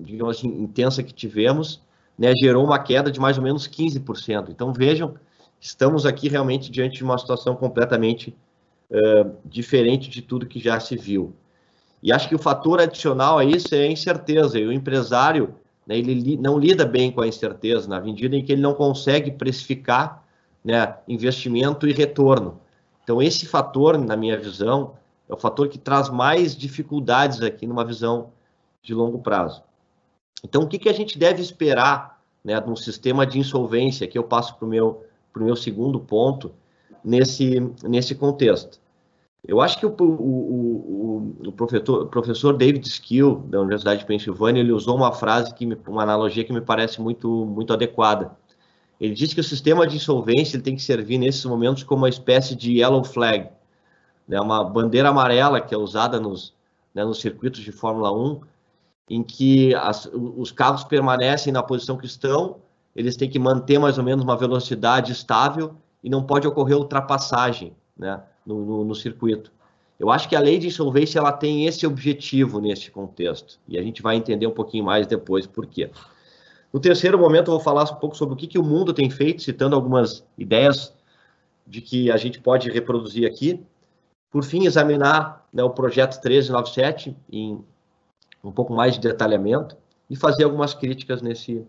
S3: digamos assim, intensa que tivemos, né, gerou uma queda de mais ou menos 15%. Então, vejam, estamos aqui realmente diante de uma situação completamente uh, diferente de tudo que já se viu. E acho que o fator adicional a isso é a incerteza. E o empresário, né, ele li, não lida bem com a incerteza, na medida em que ele não consegue precificar né, investimento e retorno. Então, esse fator, na minha visão, é o fator que traz mais dificuldades aqui numa visão de longo prazo. Então, o que, que a gente deve esperar né, num sistema de insolvência, que eu passo para o meu, meu segundo ponto, nesse, nesse contexto? Eu acho que o, o, o, o professor, professor, David Skill, da Universidade de Pensilvânia, ele usou uma frase, que me, uma analogia que me parece muito, muito adequada. Ele disse que o sistema de insolvência ele tem que servir nesses momentos como uma espécie de yellow flag, né, uma bandeira amarela que é usada nos, né, nos circuitos de Fórmula 1, em que as, os carros permanecem na posição que estão, eles têm que manter mais ou menos uma velocidade estável e não pode ocorrer ultrapassagem, né? no, no, no circuito. Eu acho que a lei de insolvência ela tem esse objetivo nesse contexto, e a gente vai entender um pouquinho mais depois por quê. No terceiro momento, eu vou falar um pouco sobre o que, que o mundo tem feito, citando algumas ideias de que a gente pode reproduzir aqui. Por fim, examinar né, o projeto 1397 em um pouco mais de detalhamento e fazer algumas críticas nesse,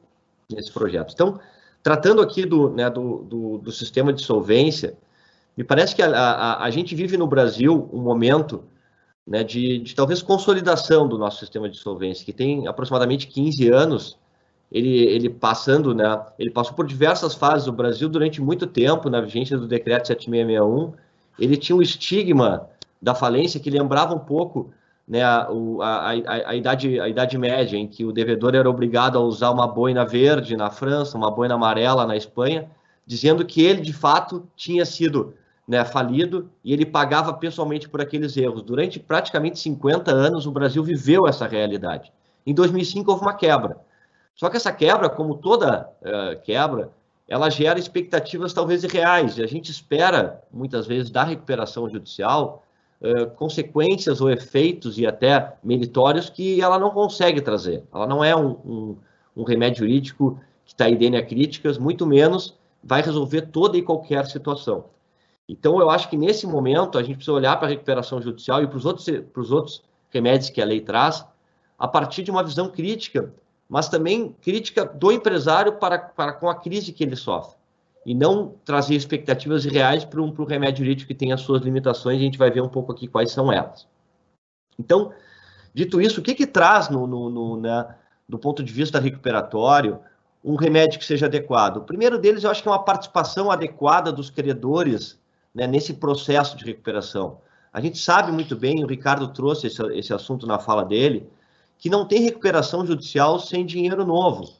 S3: nesse projeto. Então, tratando aqui do, né, do, do, do sistema de solvência, me parece que a, a, a gente vive no Brasil um momento né, de, de, talvez consolidação do nosso sistema de solvência, que tem aproximadamente 15 anos, ele, ele passando, né, ele passou por diversas fases. O Brasil, durante muito tempo, na vigência do decreto 7661, ele tinha um estigma da falência que lembrava um pouco né, a, a, a, a, idade, a Idade Média, em que o devedor era obrigado a usar uma boina verde na França, uma boina amarela na Espanha, dizendo que ele, de fato, tinha sido né, falido e ele pagava pessoalmente por aqueles erros. Durante praticamente 50 anos, o Brasil viveu essa realidade. Em 2005, houve uma quebra. Só que essa quebra, como toda uh, quebra, ela gera expectativas talvez irreais. E a gente espera, muitas vezes, da recuperação judicial, uh, consequências ou efeitos e até meritórios que ela não consegue trazer. Ela não é um, um, um remédio jurídico que está idêneo a críticas, muito menos vai resolver toda e qualquer situação. Então, eu acho que nesse momento a gente precisa olhar para a recuperação judicial e para os outros, para os outros remédios que a lei traz, a partir de uma visão crítica, mas também crítica do empresário para, para com a crise que ele sofre. E não trazer expectativas reais para um, para um remédio jurídico que tem as suas limitações, a gente vai ver um pouco aqui quais são elas. Então, dito isso, o que, que traz, no, no, no né, do ponto de vista recuperatório, um remédio que seja adequado? O primeiro deles, eu acho que é uma participação adequada dos credores né, nesse processo de recuperação. A gente sabe muito bem, o Ricardo trouxe esse, esse assunto na fala dele, que não tem recuperação judicial sem dinheiro novo.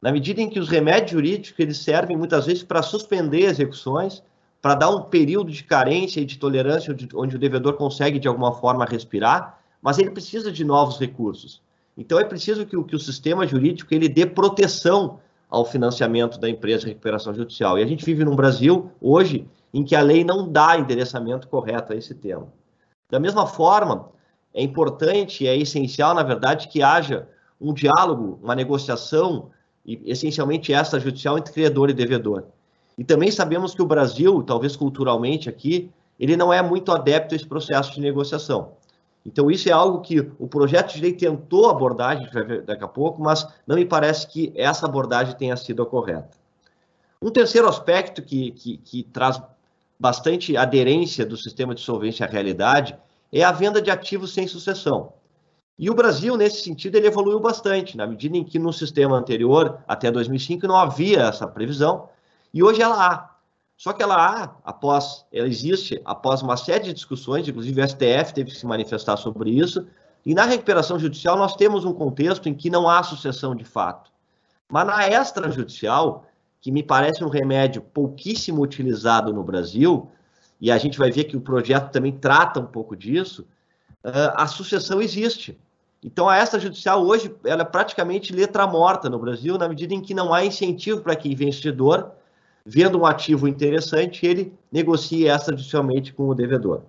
S3: na medida em que os remédios jurídicos eles servem muitas vezes para suspender execuções, para dar um período de carência e de tolerância onde, o devedor consegue de alguma forma respirar, mas ele precisa de novos recursos. Então é preciso que, que o sistema jurídico ele dê proteção ao financiamento da empresa de recuperação judicial. E a gente vive num Brasil hoje em que a lei não dá endereçamento correto a esse tema. Da mesma forma, é importante é essencial, na verdade, que haja um diálogo, uma negociação, e essencialmente essa judicial entre credor e devedor. E também sabemos que o Brasil, talvez culturalmente aqui, ele não é muito adepto a esse processo de negociação. Então, isso é algo que o projeto de lei tentou abordar, a gente vai ver daqui a pouco, mas não me parece que essa abordagem tenha sido a correta. Um terceiro aspecto que, que, que traz bastante aderência do sistema de solvência à realidade é a venda de ativos sem sucessão. E o Brasil, nesse sentido, ele evoluiu bastante, na medida em que no sistema anterior, até 2005, não havia essa previsão, e hoje ela há. Só que ela há, após, ela existe após uma série de discussões, inclusive o STF teve que se manifestar sobre isso, e na recuperação judicial nós temos um contexto em que não há sucessão de fato. Mas na extrajudicial, que me parece um remédio pouquíssimo utilizado no Brasil, e a gente vai ver que o projeto também trata um pouco disso, a sucessão existe. Então, a extrajudicial hoje ela é praticamente letra morta no Brasil, na medida em que não há incentivo para que investidor vendo um ativo interessante, ele negocia extrajudicialmente com o devedor.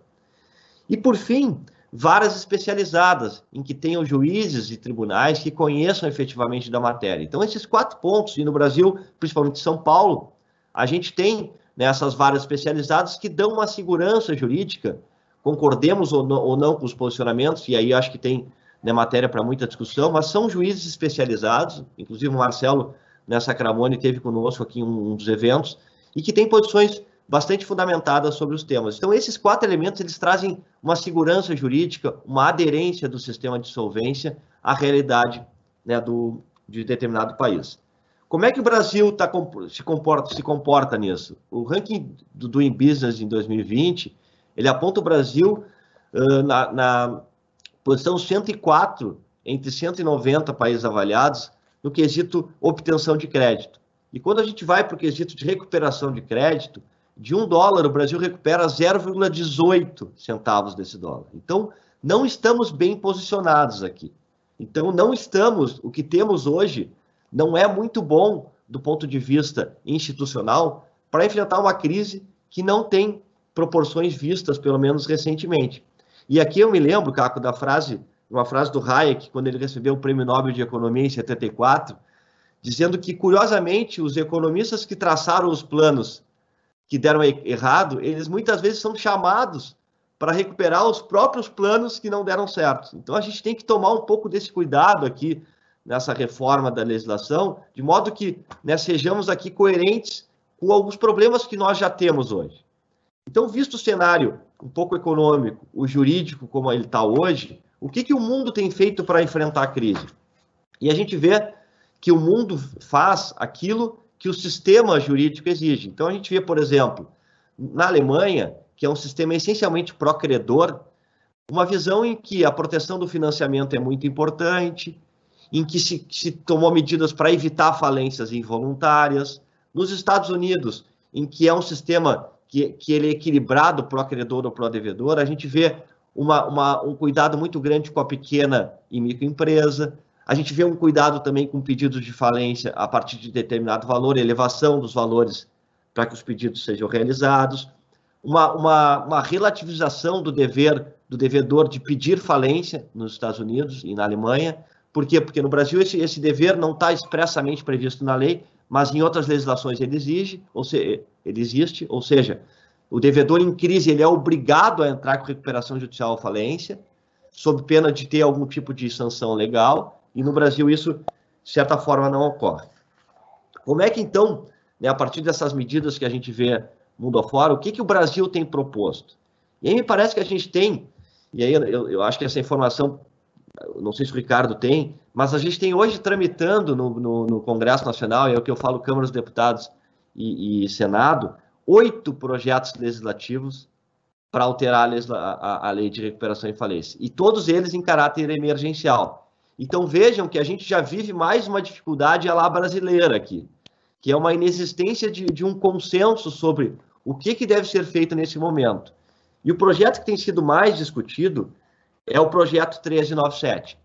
S3: E, por fim, varas especializadas, em que tenham juízes e tribunais que conheçam efetivamente da matéria. Então, esses quatro pontos, e no Brasil, principalmente São Paulo, a gente tem nessas varas especializadas que dão uma segurança jurídica, concordemos ou não, ou não com os posicionamentos, e aí acho que tem né, matéria para muita discussão, mas são juízes especializados, inclusive o Marcelo né, Sacramone teve conosco aqui um, um dos eventos, e que tem posições bastante fundamentadas sobre os temas. Então, esses quatro elementos, eles trazem uma segurança jurídica, uma aderência do sistema de solvência à realidade né, do, de determinado país. Como é que o Brasil tá, se, comporta, se comporta nisso? O ranking do Doing Business em 2020, ele aponta o Brasil uh, na, na posição 104 entre 190 países avaliados, no quesito obtenção de crédito. E quando a gente vai para o quesito de recuperação de crédito, de um dólar, o Brasil recupera 0,18 centavos desse dólar. Então, não estamos bem posicionados aqui. Então, não estamos, o que temos hoje não é muito bom do ponto de vista institucional para enfrentar uma crise que não tem proporções vistas, pelo menos recentemente. E aqui eu me lembro, Caco, da frase uma frase do Hayek, quando ele recebeu o Prêmio Nobel de Economia em 74, dizendo que, curiosamente, os economistas que traçaram os planos que deram errado, eles muitas vezes são chamados para recuperar os próprios planos que não deram certo. Então, a gente tem que tomar um pouco desse cuidado aqui nessa reforma da legislação, de modo que né, sejamos aqui coerentes com alguns problemas que nós já temos hoje. Então, visto o cenário um pouco econômico, o jurídico como ele está hoje, o que, que o mundo tem feito para enfrentar a crise? E a gente vê que o mundo faz aquilo que o sistema jurídico exige. Então, a gente vê, por exemplo, na Alemanha, que é um sistema essencialmente pró-credor, uma visão em que a proteção do financiamento é muito importante, em que se, se tomou medidas para evitar falências involuntárias. Nos Estados Unidos, em que é um sistema que, que ele é equilibrado pró-credor ou pró-devedor, a gente vê uma, uma, um cuidado muito grande com a pequena e microempresa. A gente vê um cuidado também com pedidos de falência a partir de determinado valor, elevação dos valores para que os pedidos sejam realizados. Uma, uma, uma relativização do dever do devedor de pedir falência nos Estados Unidos e na Alemanha. Por quê? Porque no Brasil esse, esse dever não está expressamente previsto na lei, mas em outras legislações ele exige, ou se, ele existe, ou seja, o devedor em crise ele é obrigado a entrar com recuperação judicial ou falência, sob pena de ter algum tipo de sanção legal, e no Brasil isso, de certa forma, não ocorre. Como é que, então, né, a partir dessas medidas que a gente vê mundo afora, o que, que o Brasil tem proposto? E aí me parece que a gente tem, e aí eu, eu acho que essa informação, não sei se o Ricardo tem, mas a gente tem hoje tramitando no, no, no Congresso Nacional, é o que eu falo Câmara dos Deputados e, e Senado, oito projetos legislativos para alterar a, a, a, lei de recuperação e falência, e todos eles em caráter emergencial. Então vejam que a gente já vive mais uma dificuldade lá brasileira aqui, que é uma inexistência de, de um consenso sobre o que, que deve ser feito nesse momento. E o projeto que tem sido mais discutido é o projeto 1397.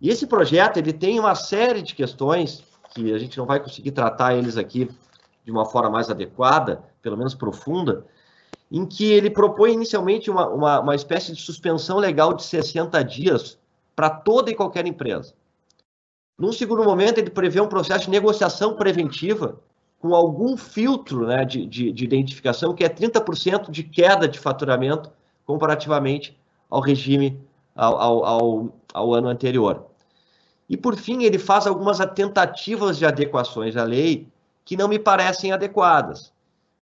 S3: E esse projeto ele tem uma série de questões que a gente não vai conseguir tratar eles aqui de uma forma mais adequada, pelo menos profunda, em que ele propõe inicialmente uma, uma, uma espécie de suspensão legal de 60 dias para toda e qualquer empresa. Num segundo momento, ele prevê um processo de negociação preventiva com algum filtro né, de, de, de identificação, que é 30% de queda de faturamento comparativamente ao regime, ao, ao, ao, ano anterior. E, por fim, ele faz algumas tentativas de adequações à lei que não me parecem adequadas.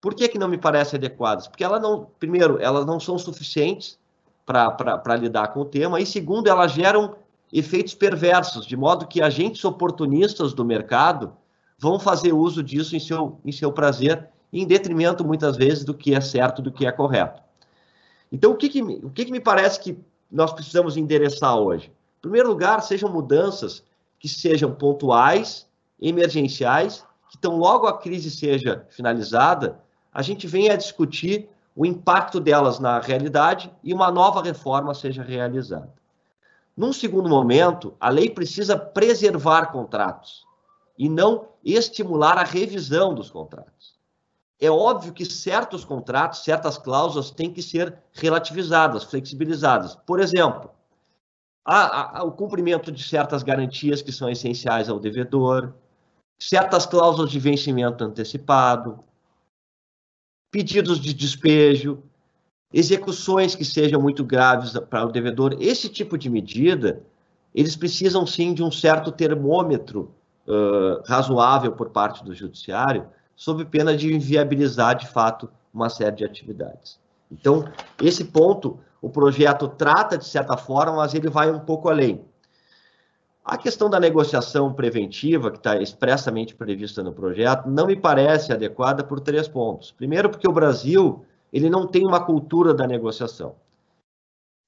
S3: Por que, que não me parecem adequadas? Porque elas não, primeiro, elas não são suficientes para lidar com o tema, e segundo, elas geram efeitos perversos, de modo que agentes oportunistas do mercado vão fazer uso disso em seu, em seu prazer, em detrimento, muitas vezes, do que é certo, do que é correto. Então, o que, que, o que, que me parece que nós precisamos endereçar hoje? Em primeiro lugar, sejam mudanças que sejam pontuais, emergenciais, que tão logo a crise seja finalizada, a gente venha a discutir o impacto delas na realidade e uma nova reforma seja realizada. Num segundo momento, a lei precisa preservar contratos e não estimular a revisão dos contratos. É óbvio que certos contratos, certas cláusulas têm que ser relativizadas, flexibilizadas. Por exemplo, a, a, o cumprimento de certas garantias que são essenciais ao devedor, certas cláusulas de vencimento antecipado, pedidos de despejo, execuções que sejam muito graves para o devedor. Esse tipo de medida, eles precisam sim de um certo termômetro uh, razoável por parte do judiciário, sob pena de inviabilizar de fato uma série de atividades. Então, esse ponto, o projeto trata de certa forma, mas ele vai um pouco além. A questão da negociação preventiva, que está expressamente prevista no projeto, não me parece adequada por três pontos. Primeiro, porque o Brasil ele não tem uma cultura da negociação.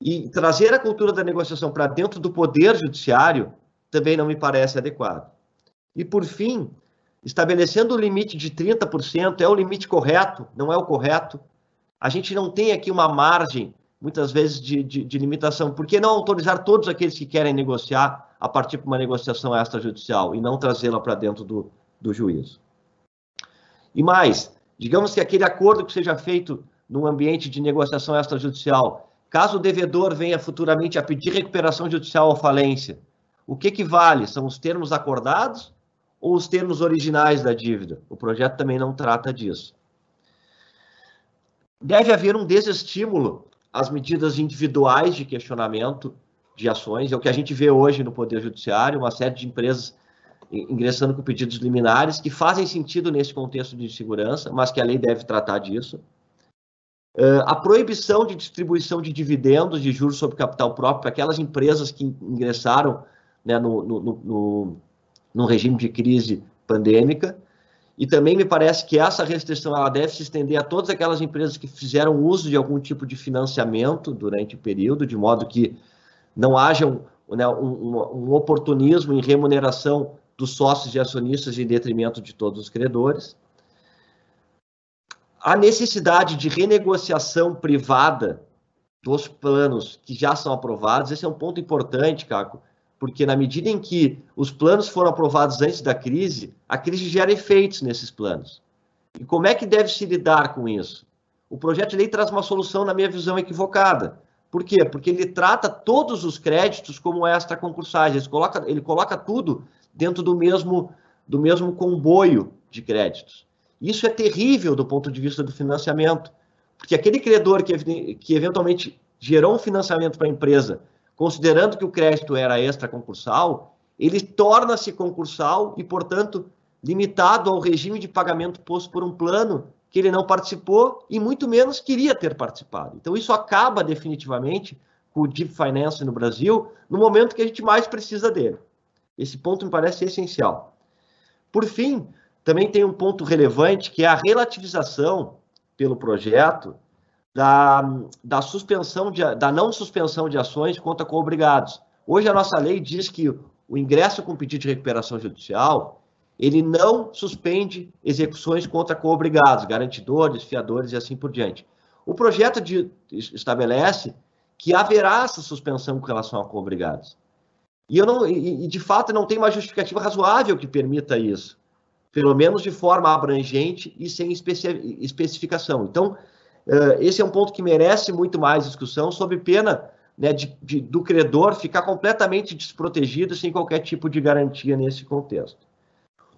S3: E trazer a cultura da negociação para dentro do poder judiciário também não me parece adequado. E, por fim, estabelecendo o limite de 30% é o limite correto, não é o correto. A gente não tem aqui uma margem, muitas vezes, de, de, de limitação. Por que não autorizar todos aqueles que querem negociar a partir de uma negociação extrajudicial e não trazê-la para dentro do, do juízo. E mais, digamos que aquele acordo que seja feito num ambiente de negociação extrajudicial, caso o devedor venha futuramente a pedir recuperação judicial ou falência, o que, que vale? São os termos acordados ou os termos originais da dívida? O projeto também não trata disso. Deve haver um desestímulo às medidas individuais de questionamento de ações. É o que a gente vê hoje no Poder Judiciário, uma série de empresas ingressando com pedidos liminares que fazem sentido nesse contexto de segurança, mas que a lei deve tratar disso. A proibição de distribuição de dividendos de juros sobre capital próprio para aquelas empresas que ingressaram né, no, no, no, no, regime de crise pandêmica. E também me parece que essa restrição ela deve se estender a todas aquelas empresas que fizeram uso de algum tipo de financiamento durante o período, de modo que não haja um, né, um, um oportunismo em remuneração dos sócios e acionistas em detrimento de todos os credores. A necessidade de renegociação privada dos planos que já são aprovados, esse é um ponto importante, Caco, porque na medida em que os planos foram aprovados antes da crise, a crise gera efeitos nesses planos. E como é que deve se lidar com isso? O projeto de lei traz uma solução, na minha visão, equivocada. Por quê? Porque ele trata todos os créditos como extra-concursais. Ele coloca, ele coloca tudo dentro do mesmo, do mesmo comboio de créditos. Isso é terrível do ponto de vista do financiamento, porque aquele credor que, que eventualmente gerou um financiamento para a empresa, considerando que o crédito era extra-concursal, ele torna-se concursal e, portanto, limitado ao regime de pagamento posto por um plano que ele não participou e muito menos queria ter participado. Então isso acaba definitivamente com o Deep Finance no Brasil no momento que a gente mais precisa dele. Esse ponto me parece essencial. Por fim, também tem um ponto relevante que é a relativização pelo projeto da, da suspensão de, da não suspensão de ações contra co-obrigados. Hoje a nossa lei diz que o ingresso com pedido de recuperação judicial, ele não suspende execuções contra co-obrigados, garantidores, fiadores e assim por diante. O projeto de, estabelece que haverá essa suspensão com relação a co-obrigados. E, eu não, e, de fato não tem uma justificativa razoável que permita isso, pelo menos de forma abrangente e sem especi especificação. Então, esse é um ponto que merece muito mais discussão, sob pena né, de, de, do credor ficar completamente desprotegido sem qualquer tipo de garantia nesse contexto.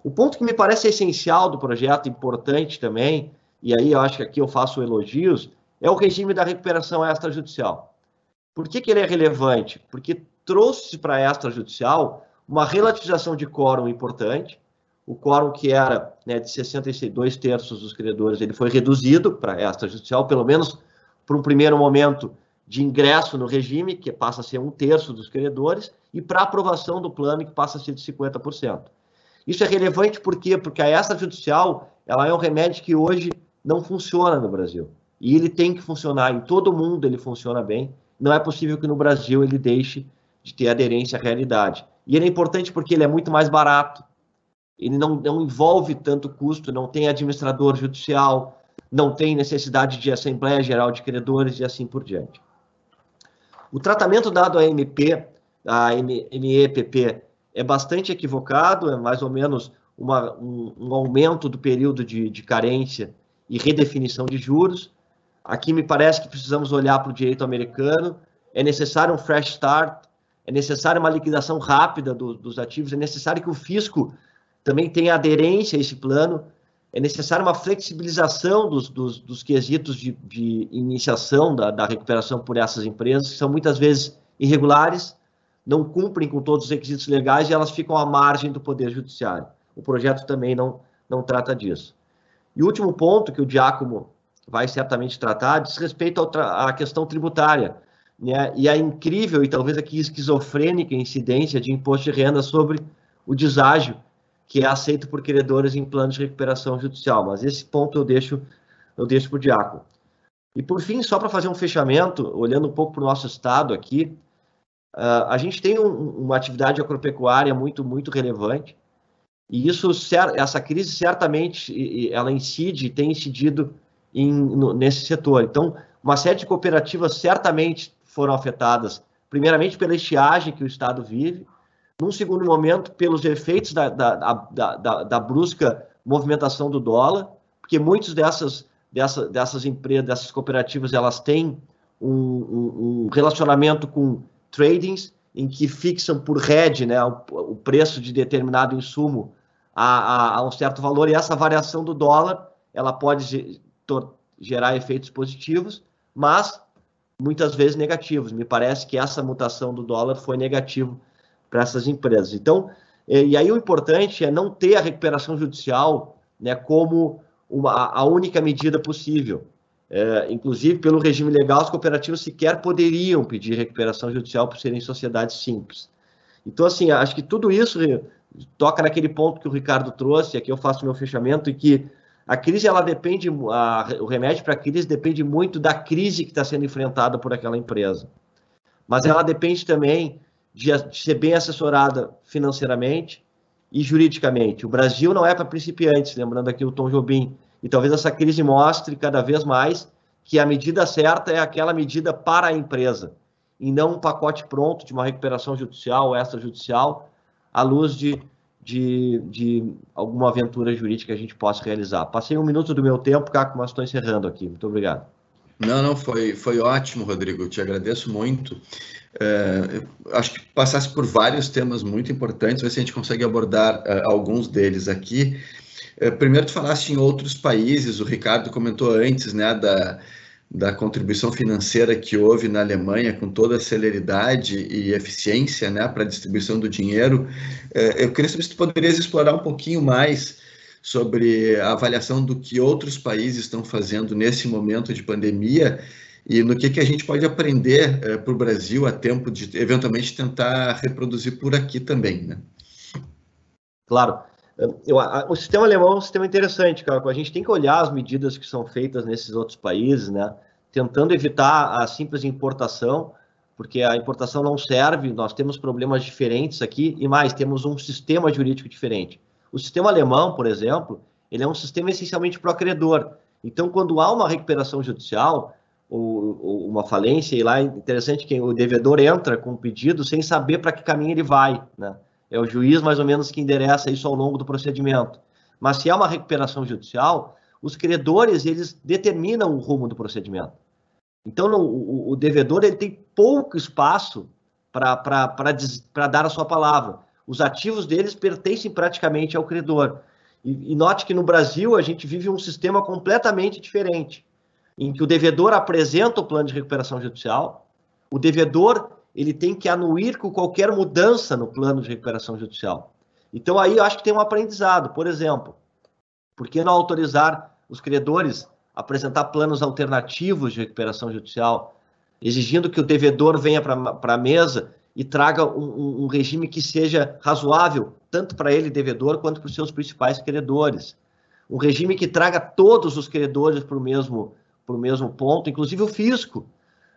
S3: O ponto que me parece essencial do projeto, importante também, e aí eu acho que aqui eu faço elogios, é o regime da recuperação extrajudicial. Por que, que ele é relevante? Porque trouxe para a extrajudicial uma relativização de quórum importante. O quórum que era né, de 62 terços dos credores, ele foi reduzido para extrajudicial, pelo menos por um primeiro momento, de ingresso no regime, que passa a ser um terço dos credores, e para aprovação do plano, que passa a ser de 50%. Isso é relevante por quê? Porque a extrajudicial ela é um remédio que hoje não funciona no Brasil. E ele tem que funcionar, em todo mundo ele funciona bem. Não é possível que no Brasil ele deixe de ter aderência à realidade. E ele é importante porque ele é muito mais barato, ele não, não envolve tanto custo, não tem administrador judicial, não tem necessidade de Assembleia Geral de Credores e assim por diante. O tratamento dado à MP, à MEPP, é bastante equivocado, é mais ou menos uma, um, um, aumento do período de, de carência e redefinição de juros. Aqui me parece que precisamos olhar para o direito americano. É necessário um fresh start, é necessário uma liquidação rápida do, dos ativos, é necessário que o fisco também tenha aderência a esse plano, é necessária uma flexibilização dos, dos, dos quesitos de, de iniciação da, da, recuperação por essas empresas, que são muitas vezes irregulares, não cumprem com todos os requisitos legais e elas ficam à margem do Poder Judiciário. O projeto também não, não trata disso. E o último ponto que o Diácono vai certamente tratar diz respeito à questão tributária né? e a incrível e talvez aqui esquizofrênica incidência de imposto de renda sobre o deságio que é aceito por credores em planos de recuperação judicial. Mas esse ponto eu deixo, eu deixo para o Diácono. E por fim, só para fazer um fechamento, olhando um pouco para o nosso estado aqui, uh, a gente tem um, uma atividade agropecuária muito, muito relevante. E isso, essa crise certamente, ela incide, tem incidido em, nesse setor. Então, uma série de cooperativas certamente foram afetadas, primeiramente pela estiagem que o Estado vive, num segundo momento, pelos efeitos da, da, da, da, da brusca movimentação do dólar, porque muitas dessas, dessa, dessas empresas, dessas cooperativas, elas têm um, um, um relacionamento com tradings, em que fixam por head né, o, o preço de determinado insumo a, a, a, um certo valor, e essa variação do dólar ela pode gerar efeitos positivos, mas muitas vezes negativos. Me parece que essa mutação do dólar foi negativo para essas empresas. Então, e aí o importante é não ter a recuperação judicial né, como uma, a única medida possível. É, inclusive, pelo regime legal, as cooperativas sequer poderiam pedir recuperação judicial por serem sociedades simples. Então, assim, acho que tudo isso toca naquele ponto que o Ricardo trouxe, aqui eu faço meu fechamento, e que a crise, ela depende, a, o remédio para a crise depende muito da crise que está sendo enfrentada por aquela empresa. Mas ela depende também de, ser bem assessorada financeiramente e juridicamente. O Brasil não é para principiantes, lembrando aqui o Tom Jobim. E talvez essa crise mostre cada vez mais que a medida certa é aquela medida para a empresa, e não um pacote pronto de uma recuperação judicial ou extrajudicial, à luz de, de, de alguma aventura jurídica que a gente possa realizar. Passei um minuto do meu tempo, Caco, mas estou encerrando aqui. Muito obrigado.
S1: Não, não, foi, foi ótimo, Rodrigo. Te agradeço muito. É, acho que passasse por vários temas muito importantes, ver se a gente consegue abordar é, alguns deles aqui. É, primeiro, tu falaste em outros países, o Ricardo comentou antes, né, da, da contribuição financeira que houve na Alemanha com toda a celeridade e eficiência, né, para a distribuição do dinheiro. Eu queria saber se tu poderias explorar um pouquinho mais sobre a avaliação do que outros países estão fazendo nesse momento de pandemia e no que, que a gente pode aprender é, para o Brasil a tempo de, eventualmente, tentar reproduzir por aqui também, né?
S3: Claro. Eu, a, o sistema alemão é um sistema interessante, cara. A gente tem que olhar as medidas que são feitas nesses outros países, né? Tentando evitar a simples importação, porque a importação não serve, nós temos problemas diferentes aqui e mais, temos um sistema jurídico diferente. O sistema alemão, por exemplo, ele é um sistema essencialmente pró-credor. Então, quando há uma recuperação judicial ou, uma falência, e lá é interessante que o devedor entra com o pedido sem saber para que caminho ele vai, né? É o juiz mais ou menos que endereça isso ao longo do procedimento. Mas se há uma recuperação judicial, os credores eles determinam o rumo do procedimento. Então, o, o, devedor ele tem pouco espaço para dar a sua palavra. Os ativos deles pertencem praticamente ao credor. E, e, note que no Brasil a gente vive um sistema completamente diferente, em que o devedor apresenta o plano de recuperação judicial, o devedor ele tem que anuir com qualquer mudança no plano de recuperação judicial. Então aí eu acho que tem um aprendizado. Por exemplo, por que não autorizar os credores apresentar planos alternativos de recuperação judicial, exigindo que o devedor venha para a mesa e traga um, um, regime que seja razoável, tanto para ele, devedor, quanto para os seus principais credores. Um regime que traga todos os credores para o mesmo, mesmo ponto, inclusive o fisco.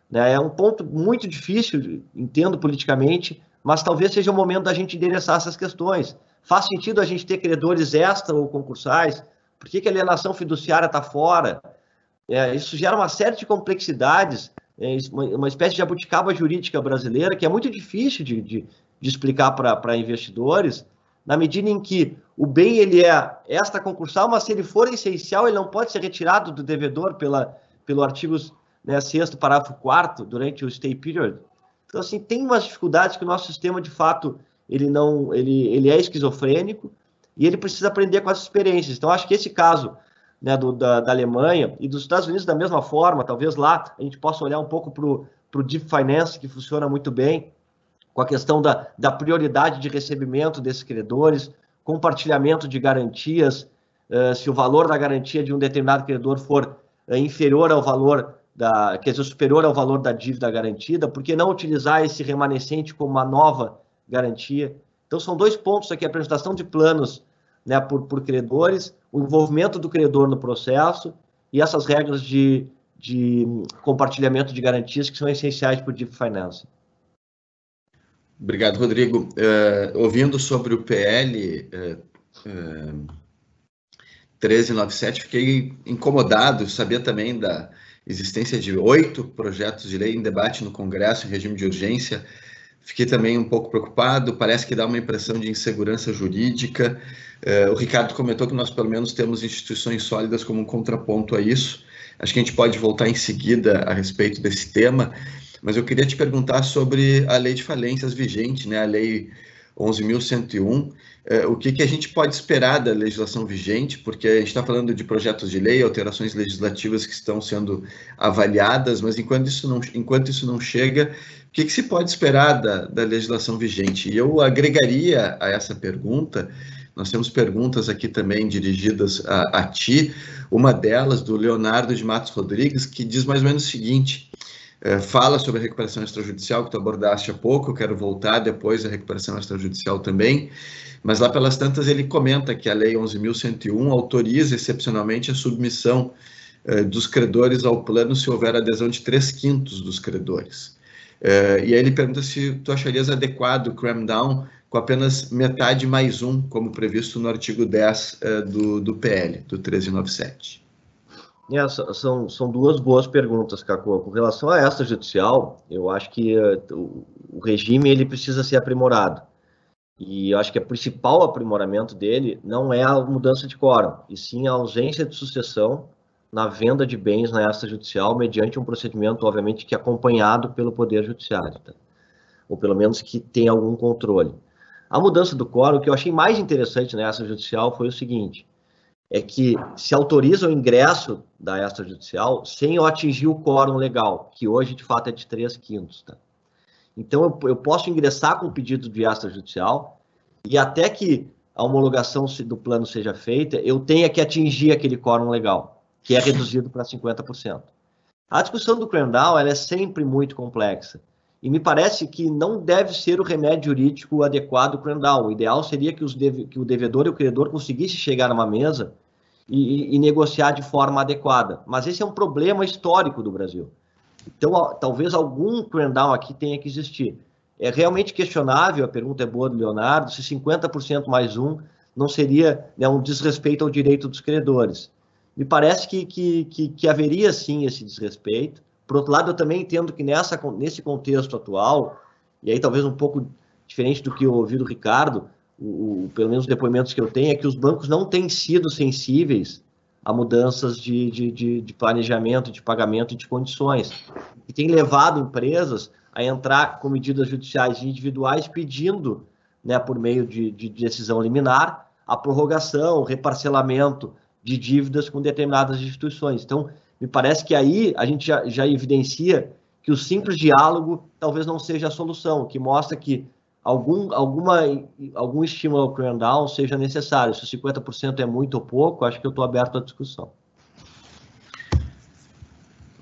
S3: Né? É um ponto muito difícil, entendo politicamente, mas talvez seja o momento da gente endereçar essas questões. Faz sentido a gente ter credores extra ou concursais? Por que, que a alienação fiduciária está fora? É, isso gera uma série de complexidades, é, uma, espécie de jabuticaba jurídica brasileira que é muito difícil de, de, de explicar para investidores, na medida em que o bem ele é extra concursal, mas se ele for essencial, ele não pode ser retirado do devedor pela, pelo artigo né, 6 parágrafo 4 durante o stay period. Então, assim, tem umas dificuldades que o nosso sistema, de fato, ele não, ele, ele é esquizofrênico, e ele precisa aprender com as experiências. Então, acho que esse caso né, do, da, da, Alemanha e dos Estados Unidos, da mesma forma, talvez lá a gente possa olhar um pouco para o Deep Finance, que funciona muito bem, com a questão da, da prioridade de recebimento desses credores, compartilhamento de garantias, uh, se o valor da garantia de um determinado credor for uh, inferior ao valor da, quer dizer, superior ao valor da dívida garantida, por que não utilizar esse remanescente como uma nova garantia? Então, são dois pontos aqui: a apresentação de planos né, por, por credores, o envolvimento do credor no processo e essas regras de, de compartilhamento de garantias que são essenciais para o Deep Finance.
S1: Obrigado, Rodrigo. Uh, ouvindo sobre o PL uh, uh, 1397, fiquei incomodado, sabia também da existência de oito projetos de lei em debate no Congresso em regime de urgência Fiquei também um pouco preocupado, parece que dá uma impressão de insegurança jurídica. Uh, o Ricardo comentou que nós, pelo menos, temos instituições sólidas como um contraponto a isso. Acho que a gente pode voltar em seguida a respeito desse tema, mas eu queria te perguntar sobre a lei de falências vigente, né, a lei 11.101. Uh, o que, que a gente pode esperar da legislação vigente, porque a gente está falando de projetos de lei, alterações legislativas que estão sendo avaliadas, mas enquanto isso não, enquanto isso não chega, que, que se pode esperar da, da legislação vigente? E eu agregaria a essa pergunta, nós temos perguntas aqui também dirigidas a, a ti, uma delas do Leonardo de Matos Rodrigues, que diz mais ou menos o seguinte, é, fala sobre a recuperação extrajudicial, que tu abordaste há pouco, eu quero voltar depois à recuperação extrajudicial também, mas lá pelas tantas ele comenta que a Lei 11.101 autoriza excepcionalmente a submissão é, dos credores ao plano se houver adesão de três quintos dos credores. Uh, e aí ele pergunta se tu acharias adequado o cram down com apenas metade mais um, como previsto no artigo 10 uh, eh, do, do PL, do 1397.
S3: É, são, são duas boas perguntas, Cacô. Com relação a esta judicial, eu acho que uh, o, o regime ele precisa ser aprimorado. E eu acho que o principal aprimoramento dele não é a mudança de quórum, e sim a ausência de sucessão na venda de bens na extrajudicial mediante um procedimento, obviamente, que é acompanhado pelo Poder Judiciário, tá? ou pelo menos que tem algum controle. A mudança do quórum, o que eu achei mais interessante na extrajudicial foi o seguinte, é que se autoriza o ingresso da extrajudicial sem eu atingir o quórum legal, que hoje, de fato, é de 3 quintos. Tá? Então, eu, eu posso ingressar com o pedido de extrajudicial e até que a homologação do plano seja feita, eu tenha que atingir aquele quórum legal que é reduzido para 50%. A discussão do cram-down é sempre muito complexa. E me parece que não deve ser o remédio jurídico adequado o cram-down. O ideal seria que, deve, que, o devedor e o credor conseguissem chegar numa mesa e, e, negociar de forma adequada. Mas esse é um problema histórico do Brasil. Então, talvez algum down aqui tenha que existir. É realmente questionável, a pergunta é boa do Leonardo, se 50% mais um não seria né, um desrespeito ao direito dos credores. Me parece que, que, que, que, haveria sim esse desrespeito. Por outro lado, eu também entendo que nessa, nesse contexto atual, e aí talvez um pouco diferente do que eu ouvi do Ricardo, o, o, pelo menos os depoimentos que eu tenho, é que os bancos não têm sido sensíveis a mudanças de, de, de, de planejamento, de pagamento e de condições. E tem levado empresas a entrar com medidas judiciais individuais pedindo, né, por meio de, de decisão liminar, a prorrogação, o reparcelamento de dívidas com determinadas instituições. Então, me parece que aí a gente já, já evidencia que o simples diálogo talvez não seja a solução, que mostra que algum, alguma, algum estímulo ao clean down seja necessário. Se 50% é muito ou pouco, acho que eu estou aberto à discussão.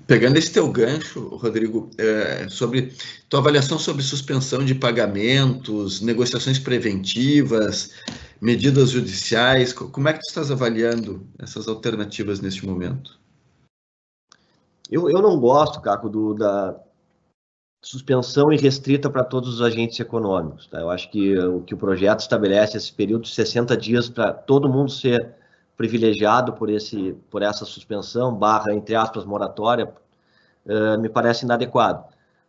S1: Pegando esse teu gancho, Rodrigo, é, sobre tua avaliação sobre suspensão de pagamentos, negociações preventivas, medidas judiciais, como é que tu estás avaliando essas alternativas neste momento?
S3: Eu, eu não gosto, Caco, do, da suspensão irrestrita para todos os agentes econômicos. Tá? Eu acho que o que o projeto estabelece esse período de 60 dias para todo mundo ser privilegiado por, esse, por essa suspensão, barra, entre aspas, moratória, uh, me parece inadequado.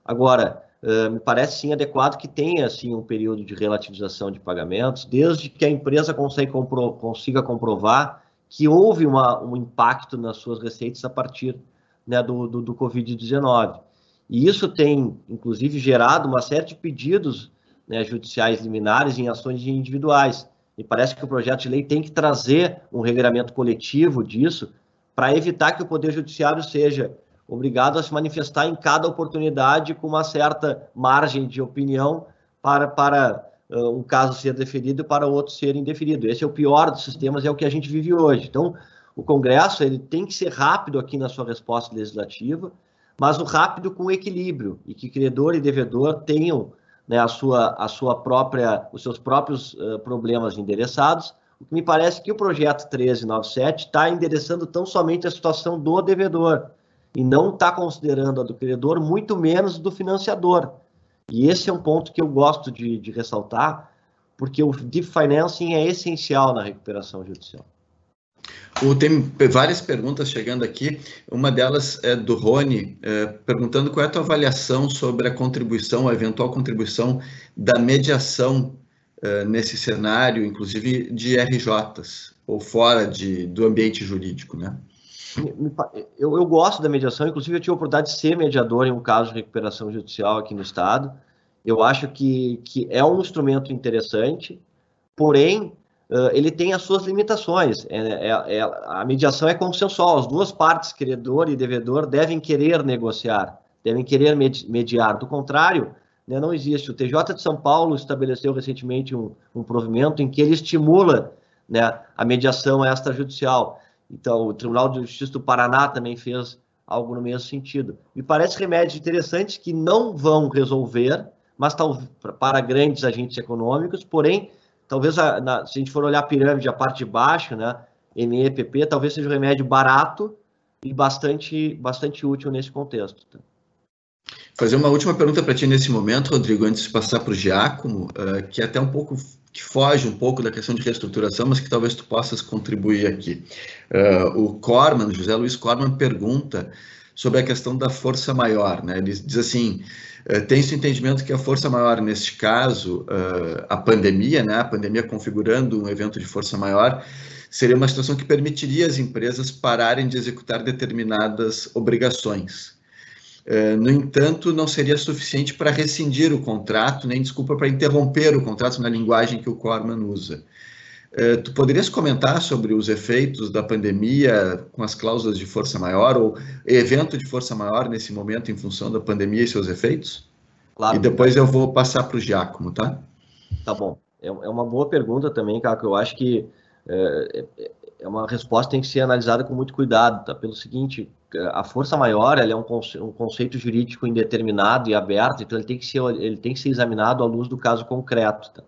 S3: Agora, uh, me parece sim adequado que tenha assim, um período de relativização de pagamentos, desde que a empresa consiga, compro consiga comprovar que houve uma, um impacto nas suas receitas a partir né, do, do, do Covid-19. E isso tem, inclusive, gerado uma série de pedidos né, judiciais liminares em ações individuais. E parece que o projeto de lei tem que trazer um regramento coletivo disso para evitar que o Poder Judiciário seja obrigado a se manifestar em cada oportunidade com uma certa margem de opinião para, para uh, um caso ser deferido e para outro ser indeferido. Esse é o pior dos sistemas, é o que a gente vive hoje. Então, o Congresso ele tem que ser rápido aqui na sua resposta legislativa, mas o rápido com equilíbrio e que credor e devedor tenham né, a sua, a sua própria, os seus próprios uh, problemas endereçados. O que me parece que o projeto 1397 está endereçando tão somente a situação do devedor e não está considerando a do credor, muito menos do financiador. E esse é um ponto que eu gosto de, de ressaltar, porque o deep financing é essencial na recuperação judicial.
S1: Tem várias perguntas chegando aqui. Uma delas é do Rony, é, perguntando qual é a tua avaliação sobre a contribuição, a eventual contribuição da mediação é, nesse cenário, inclusive de RJs, ou fora de, do ambiente jurídico, né?
S3: Eu, eu gosto da mediação, inclusive eu tive a oportunidade de ser mediador em um caso de recuperação judicial aqui no Estado. Eu acho que, que é um instrumento interessante, porém, uh, ele tem as suas limitações. É, é, é, a mediação é consensual, as duas partes, credor e devedor, devem querer negociar, devem querer mediar. Do contrário, né, não existe. O TJ de São Paulo estabeleceu recentemente um, um provimento em que ele estimula né, a mediação extrajudicial. Então, o Tribunal de Justiça do Paraná também fez algo no mesmo sentido. Me parece remédios interessantes que não vão resolver, mas tal, para grandes agentes econômicos, porém talvez a, na, se a gente for olhar a pirâmide, a parte de baixo, né, MEPP, talvez seja um remédio barato e bastante, bastante útil nesse contexto. Tá?
S1: Fazer uma última pergunta para ti nesse momento, Rodrigo, antes de passar para o Giacomo, uh, que é até um pouco que foge um pouco da questão de reestruturação, mas que talvez tu possas contribuir aqui. Uh, o Corman, José Luiz Corman, pergunta sobre a questão da força maior. Né? Ele diz assim: eh, tem esse entendimento que a força maior, neste caso, eh, a pandemia, né? a pandemia configurando um evento de força maior, seria uma situação que permitiria às empresas pararem de executar determinadas obrigações. Eh, no entanto, não seria suficiente para rescindir o contrato, nem desculpa para interromper o contrato na linguagem que o Corman usa. Eh, tu poderias comentar sobre os efeitos da pandemia com as cláusulas de força maior ou evento de força maior nesse momento em função da pandemia e seus efeitos? Claro. E depois eu vou passar para o Giacomo, tá?
S3: Tá bom. É, é uma boa pergunta também, que eu acho que é, é, é uma resposta que tem que ser analisada com muito cuidado, tá? Pelo seguinte, a força maior é um, conce um conceito jurídico indeterminado e aberto, então ele tem que ser, ele tem que ser examinado à luz do caso concreto, tá?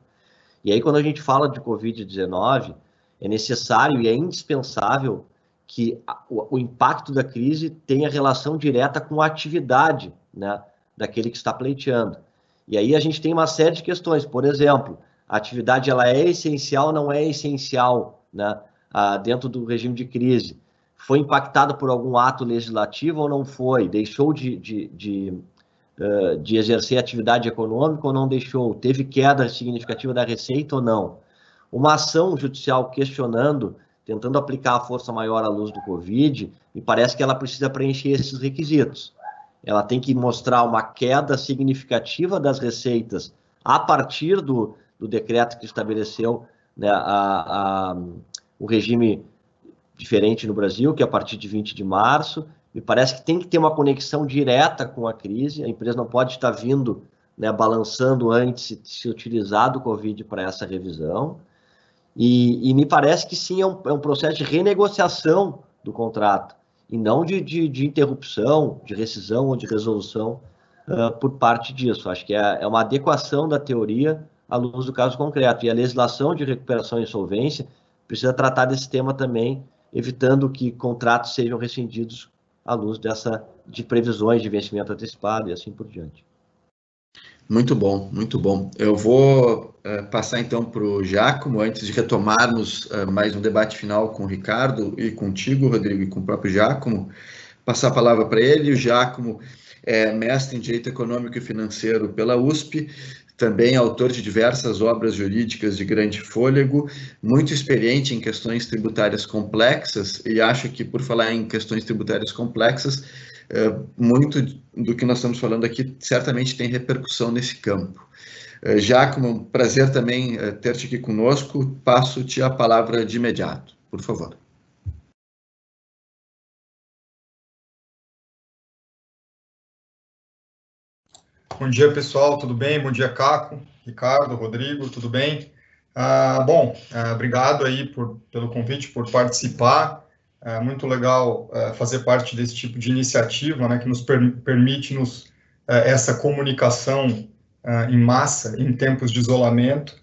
S3: E aí, quando a gente fala de Covid-19, é necessário e é indispensável que o, impacto da crise tenha relação direta com a atividade né, daquele que está pleiteando. E aí a gente tem uma série de questões. Por exemplo, a atividade ela é essencial, não é essencial, né? Dentro do regime de crise. Foi impactada por algum ato legislativo ou não foi? Deixou de, de, de, uh, de exercer atividade econômica ou não deixou? Teve queda significativa da receita ou não? Uma ação judicial questionando, tentando aplicar a força maior à luz do Covid, me parece que ela precisa preencher esses requisitos ela tem que mostrar uma queda significativa das receitas a partir do, do decreto que estabeleceu né, a, a, o regime diferente no Brasil, que é a partir de 20 de março. Me parece que tem que ter uma conexão direta com a crise, a empresa não pode estar vindo né, balançando antes se utilizar do Covid para essa revisão. E, e, me parece que sim, é um, é um processo de renegociação do contrato e não de, de, de interrupção, de rescisão ou de resolução uh, por parte disso. Acho que é, é uma adequação da teoria à luz do caso concreto. E a legislação de recuperação e insolvência precisa tratar desse tema também, evitando que contratos sejam rescindidos à luz dessa de previsões de vencimento antecipado e assim por diante.
S1: Muito bom, muito bom. Eu vou uh, passar então para o Giacomo, antes de retomarmos uh, mais um debate final com o Ricardo e contigo, Rodrigo, e com o próprio Giacomo. Passar a palavra para ele. O Giacomo é mestre em Direito Econômico e Financeiro pela USP, também autor de diversas obras jurídicas de grande fôlego, muito experiente em questões tributárias complexas, e acho que, por falar em questões tributárias complexas, é, muito do que nós estamos falando aqui certamente tem repercussão nesse campo. É, já como um prazer também é, ter-te aqui conosco, passo-te a palavra de imediato, por favor.
S4: Bom dia, pessoal, tudo bem? Bom dia, Caco, Ricardo, Rodrigo, tudo bem? Ah, bom, ah, obrigado aí por, pelo convite, por participar. É muito legal fazer parte desse tipo de iniciativa, né, que nos per permite nos, essa comunicação em massa em tempos de isolamento.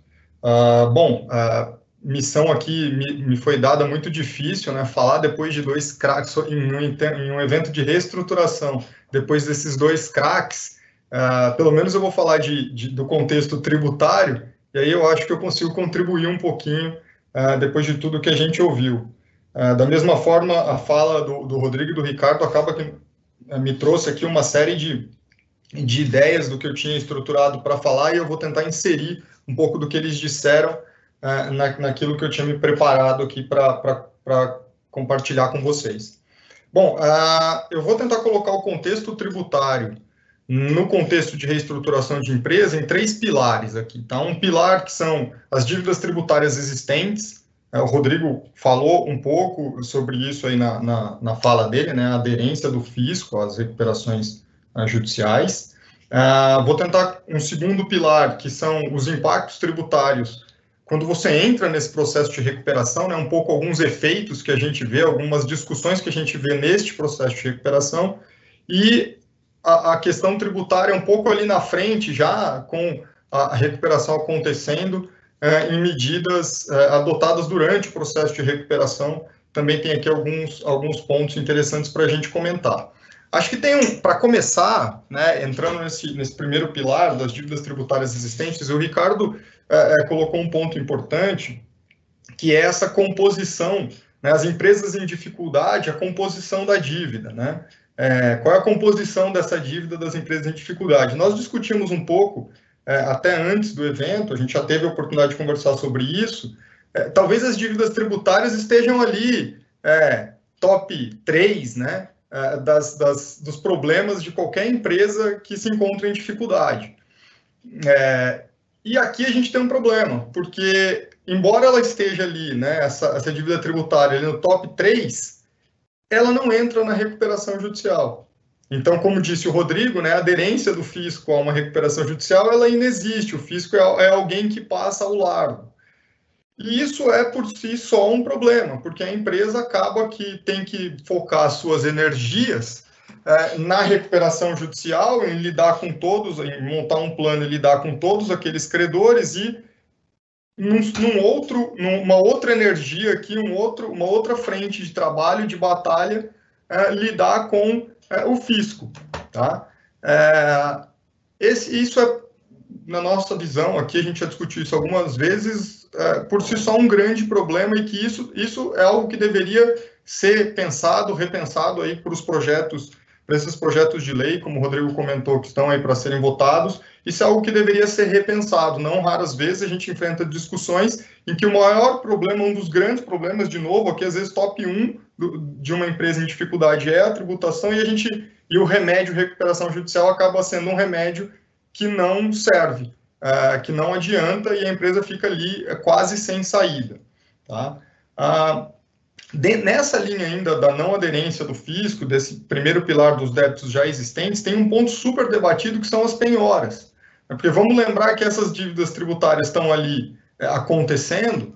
S4: Bom, a missão aqui me, me, foi dada muito difícil, né, falar depois de dois craques em um, em um evento de reestruturação, depois desses dois craques, uh, pelo menos eu vou falar de, de, do contexto tributário, e aí eu acho que eu consigo contribuir um pouquinho uh, depois de tudo que a gente ouviu. É, da mesma forma, a fala do, do Rodrigo e do Ricardo acaba que é, me trouxe aqui uma série de, de ideias do que eu tinha estruturado para falar e eu vou tentar inserir um pouco do que eles disseram na, naquilo que eu tinha me preparado aqui para compartilhar com vocês. Bom, uh, eu vou tentar colocar o contexto tributário no contexto de reestruturação de empresa em três pilares aqui. Tá? Um pilar que são as dívidas tributárias existentes, é, o Rodrigo falou um pouco sobre isso aí na, na, na fala dele, né, a aderência do fisco às recuperações uh, judiciais. Uh, vou tentar um segundo pilar, que são os impactos tributários. Quando você entra nesse processo de recuperação, né, um pouco alguns efeitos que a gente vê, algumas discussões que a gente vê neste processo de recuperação, e a, a questão tributária é um pouco ali na frente, já com a recuperação acontecendo, é, em medidas é, adotadas durante o processo de recuperação. Também tem aqui alguns, alguns pontos interessantes para a gente comentar. Acho que tem um, para começar, né, entrando nesse, nesse primeiro pilar das dívidas tributárias existentes, o Ricardo colocou um ponto importante, que é essa composição, né, as empresas em dificuldade, a composição da dívida, né? É, qual é a composição dessa dívida das empresas em dificuldade? Nós discutimos um pouco é, até antes do evento, a gente já teve a oportunidade de conversar sobre isso. É, talvez as dívidas tributárias estejam ali, é, top 3, né, é, das, das, dos problemas de qualquer empresa que se encontra em dificuldade. É, e aqui a gente tem um problema, porque, embora ela esteja ali, né, essa, essa dívida tributária ali no top 3, ela não entra na recuperação judicial. Então, como disse o Rodrigo, né, a aderência do fisco a uma recuperação judicial ela inexiste. O fisco é, é alguém que passa ao largo. E isso é por si só um problema, porque a empresa acaba que tem que focar suas energias é, na recuperação judicial, em lidar com todos, em montar um plano e lidar com todos aqueles credores e num, num outro, numa outra energia aqui, um outro, uma outra frente de trabalho, de batalha, é, lidar com é, o fisco. Tá? É, esse, isso é, na nossa visão, aqui a gente já discutiu isso algumas vezes, é, por si só um grande problema e que isso, isso é algo que deveria ser pensado, repensado aí para os projetos, para esses projetos de lei, como o Rodrigo comentou, que estão aí para serem votados, isso é algo que deveria ser repensado. Não raras vezes a gente enfrenta discussões em que o maior problema, um dos grandes problemas, de novo, aqui às vezes top 1 do, de uma empresa em dificuldade é a tributação e a gente e o remédio recuperação judicial acaba sendo um remédio que não serve, uh, que não adianta e a empresa fica ali uh, quase sem saída. Tá? Uh, de, nessa linha ainda da não aderência do fisco, desse primeiro pilar dos débitos já existentes, tem um ponto super debatido que são as penhoras. Porque vamos lembrar que essas dívidas tributárias estão ali é, acontecendo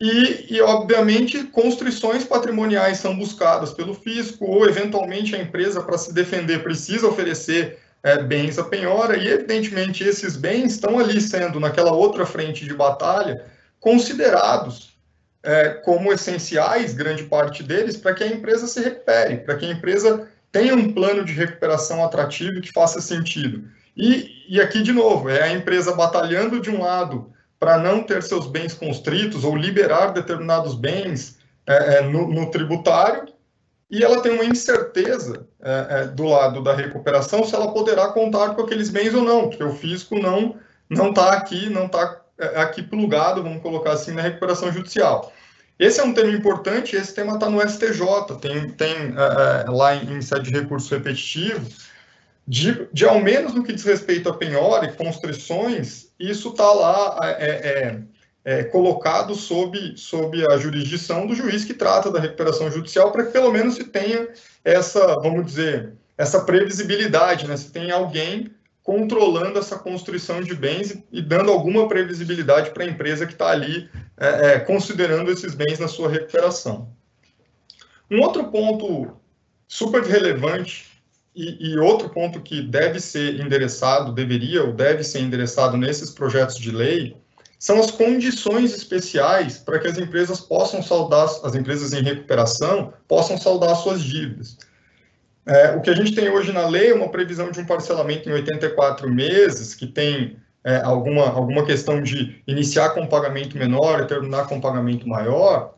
S4: e, e, obviamente, construções patrimoniais são buscadas pelo fisco ou, eventualmente, a empresa, para se defender, precisa oferecer é, bens à penhora e, evidentemente, esses bens estão ali sendo, naquela outra frente de batalha, considerados é, como essenciais, grande parte deles, para que a empresa se recupere, para que a empresa tenha um plano de recuperação atrativo que faça sentido. E, e aqui, de novo, é a empresa batalhando de um lado para não ter seus bens constritos ou liberar determinados bens é, é, no, no, tributário, e ela tem uma incerteza é, é, do lado da recuperação se ela poderá contar com aqueles bens ou não, porque o fisco não não está aqui, não está aqui plugado, vamos colocar assim, na recuperação judicial. Esse é um tema importante, esse tema está no STJ, tem, tem é, lá em, em sede de recurso repetitivo, de, de, ao menos no que diz respeito a penhora e constrições, isso está lá é, é, é, colocado sob, sob a jurisdição do juiz que trata da recuperação judicial, para que pelo menos se tenha essa, vamos dizer, essa previsibilidade, né? se tem alguém controlando essa construção de bens e, dando alguma previsibilidade para a empresa que está ali é, é, considerando esses bens na sua recuperação. Um outro ponto super relevante e, e, outro ponto que deve ser endereçado, deveria ou deve ser endereçado nesses projetos de lei, são as condições especiais para que as empresas possam saldar, as empresas em recuperação, possam saldar suas dívidas. É, o que a gente tem hoje na lei é uma previsão de um parcelamento em 84 meses, que tem é, alguma, alguma questão de iniciar com pagamento menor e terminar com pagamento maior,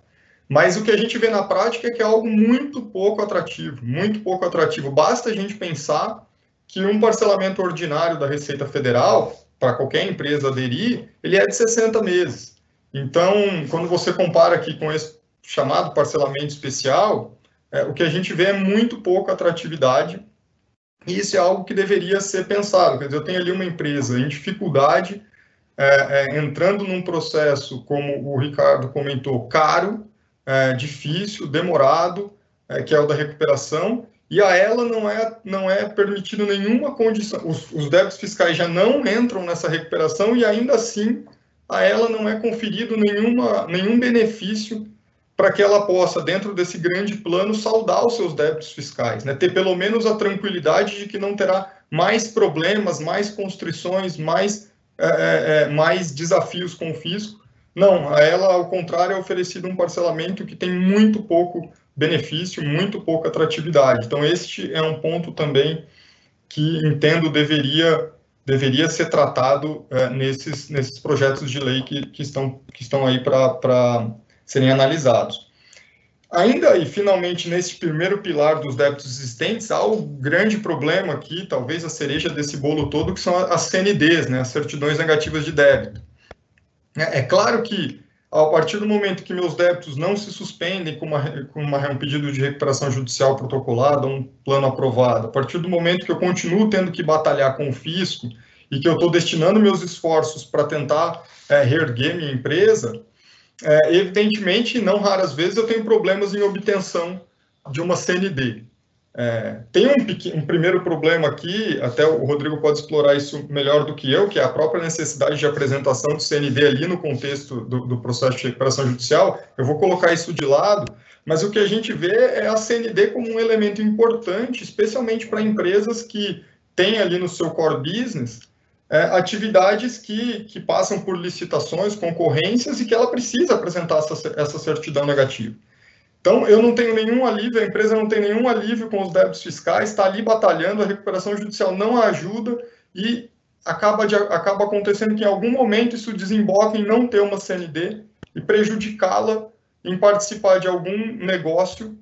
S4: mas o que a gente vê na prática é que é algo muito pouco atrativo, muito pouco atrativo. Basta a gente pensar que um parcelamento ordinário da Receita Federal, para qualquer empresa aderir, ele é de 60 meses. Então, quando você compara aqui com esse chamado parcelamento especial, é, o que a gente vê é muito pouca atratividade, e isso é algo que deveria ser pensado. Quer dizer, eu tenho ali uma empresa em dificuldade, é, é, entrando num processo, como o Ricardo comentou, caro, é, difícil, demorado, é, que é o da recuperação, e a ela não é, não é permitido nenhuma condição, os, os débitos fiscais já não entram nessa recuperação e ainda assim a ela não é conferido nenhuma, nenhum benefício para que ela possa, dentro desse grande plano, saldar os seus débitos fiscais, né? ter pelo menos a tranquilidade de que não terá mais problemas, mais constrições, mais, é, é, é mais desafios com o fisco, não, a ela, ao contrário, é oferecido um parcelamento que tem muito pouco benefício, muito pouca atratividade. Então, este é um ponto também que entendo deveria, deveria ser tratado é, nesses, nesses projetos de lei que, que, estão, que estão aí para serem analisados. Ainda e finalmente nesse primeiro pilar dos débitos existentes, há o grande problema aqui, talvez a cereja desse bolo todo, que são as CNDs, né, as certidões negativas de débito. É, é claro que, a partir do momento que meus débitos não se suspendem com, uma, com uma, um pedido de recuperação judicial protocolado, um plano aprovado, a partir do momento que eu continuo tendo que batalhar com o fisco e que eu estou destinando meus esforços para tentar é, reerguer minha empresa, é, evidentemente, não raras vezes eu tenho problemas em obtenção de uma CND. É, tem um, um, primeiro problema aqui, até o Rodrigo pode explorar isso melhor do que eu, que é a própria necessidade de apresentação do CND ali no contexto do, do, processo de recuperação judicial. Eu vou colocar isso de lado, mas o que a gente vê é a CND como um elemento importante, especialmente para empresas que têm ali no seu core business é, atividades que, que passam por licitações, concorrências e que ela precisa apresentar essa, essa certidão negativa. Então, eu não tenho nenhum alívio, a empresa não tem nenhum alívio com os débitos fiscais, está ali batalhando, a recuperação judicial não a ajuda e acaba, de, acaba acontecendo que em algum momento isso desemboca em não ter uma CND e prejudicá-la em participar de algum negócio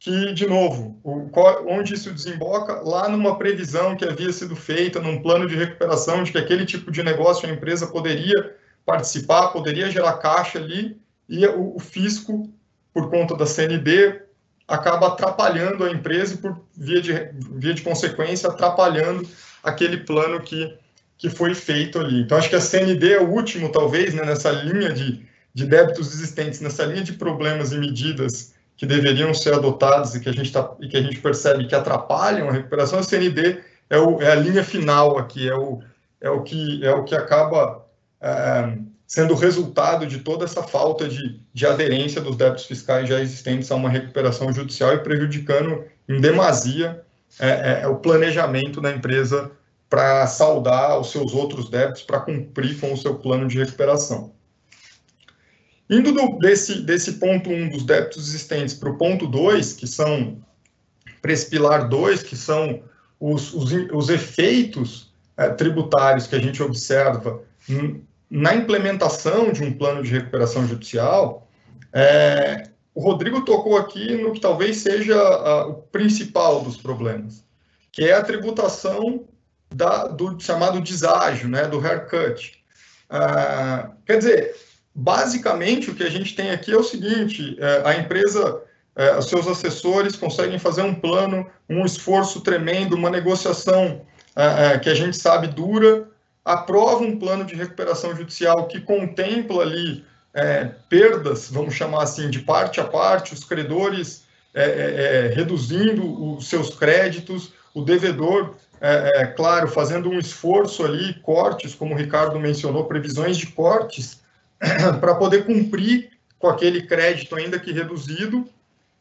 S4: que, de novo, o, onde isso desemboca? Lá numa previsão que havia sido feita, num plano de recuperação, de que aquele tipo de negócio a empresa poderia participar, poderia gerar caixa ali, e o, o fisco, por conta da CND, acaba atrapalhando a empresa e, por via de, via de consequência, atrapalhando aquele plano que, que foi feito ali. Então, acho que a CND é o último, talvez, né, nessa linha de, de débitos existentes, nessa linha de problemas e medidas que deveriam ser adotados e que a gente, tá, e que a gente percebe que atrapalham a recuperação, a CND é, o, é a linha final aqui, é o, é o, que, é o que acaba é, sendo o resultado de toda essa falta de, de aderência dos débitos fiscais já existentes a uma recuperação judicial e prejudicando em demasia é, é, é o planejamento da empresa para saldar os seus outros débitos, para cumprir com o seu plano de recuperação. Indo do, desse, desse ponto 1 um dos débitos existentes para o ponto 2, que são, para esse pilar 2, que são os, os, os efeitos é, tributários que a gente observa na implementação de um plano de recuperação judicial, é, o Rodrigo tocou aqui no que talvez seja a, o principal dos problemas, que é a tributação da, do chamado deságio, né, do haircut. Ah, quer dizer, basicamente o que a gente tem aqui é o seguinte: é, a empresa, é, seus assessores conseguem fazer um plano, um esforço tremendo, uma negociação é, que a gente sabe dura, aprova um plano de recuperação judicial que contempla ali perdas, vamos chamar assim, de parte a parte, os credores reduzindo os seus créditos, o devedor é, é, claro, fazendo um esforço ali, cortes, como o Ricardo mencionou, previsões de cortes, para poder cumprir com aquele crédito ainda que reduzido.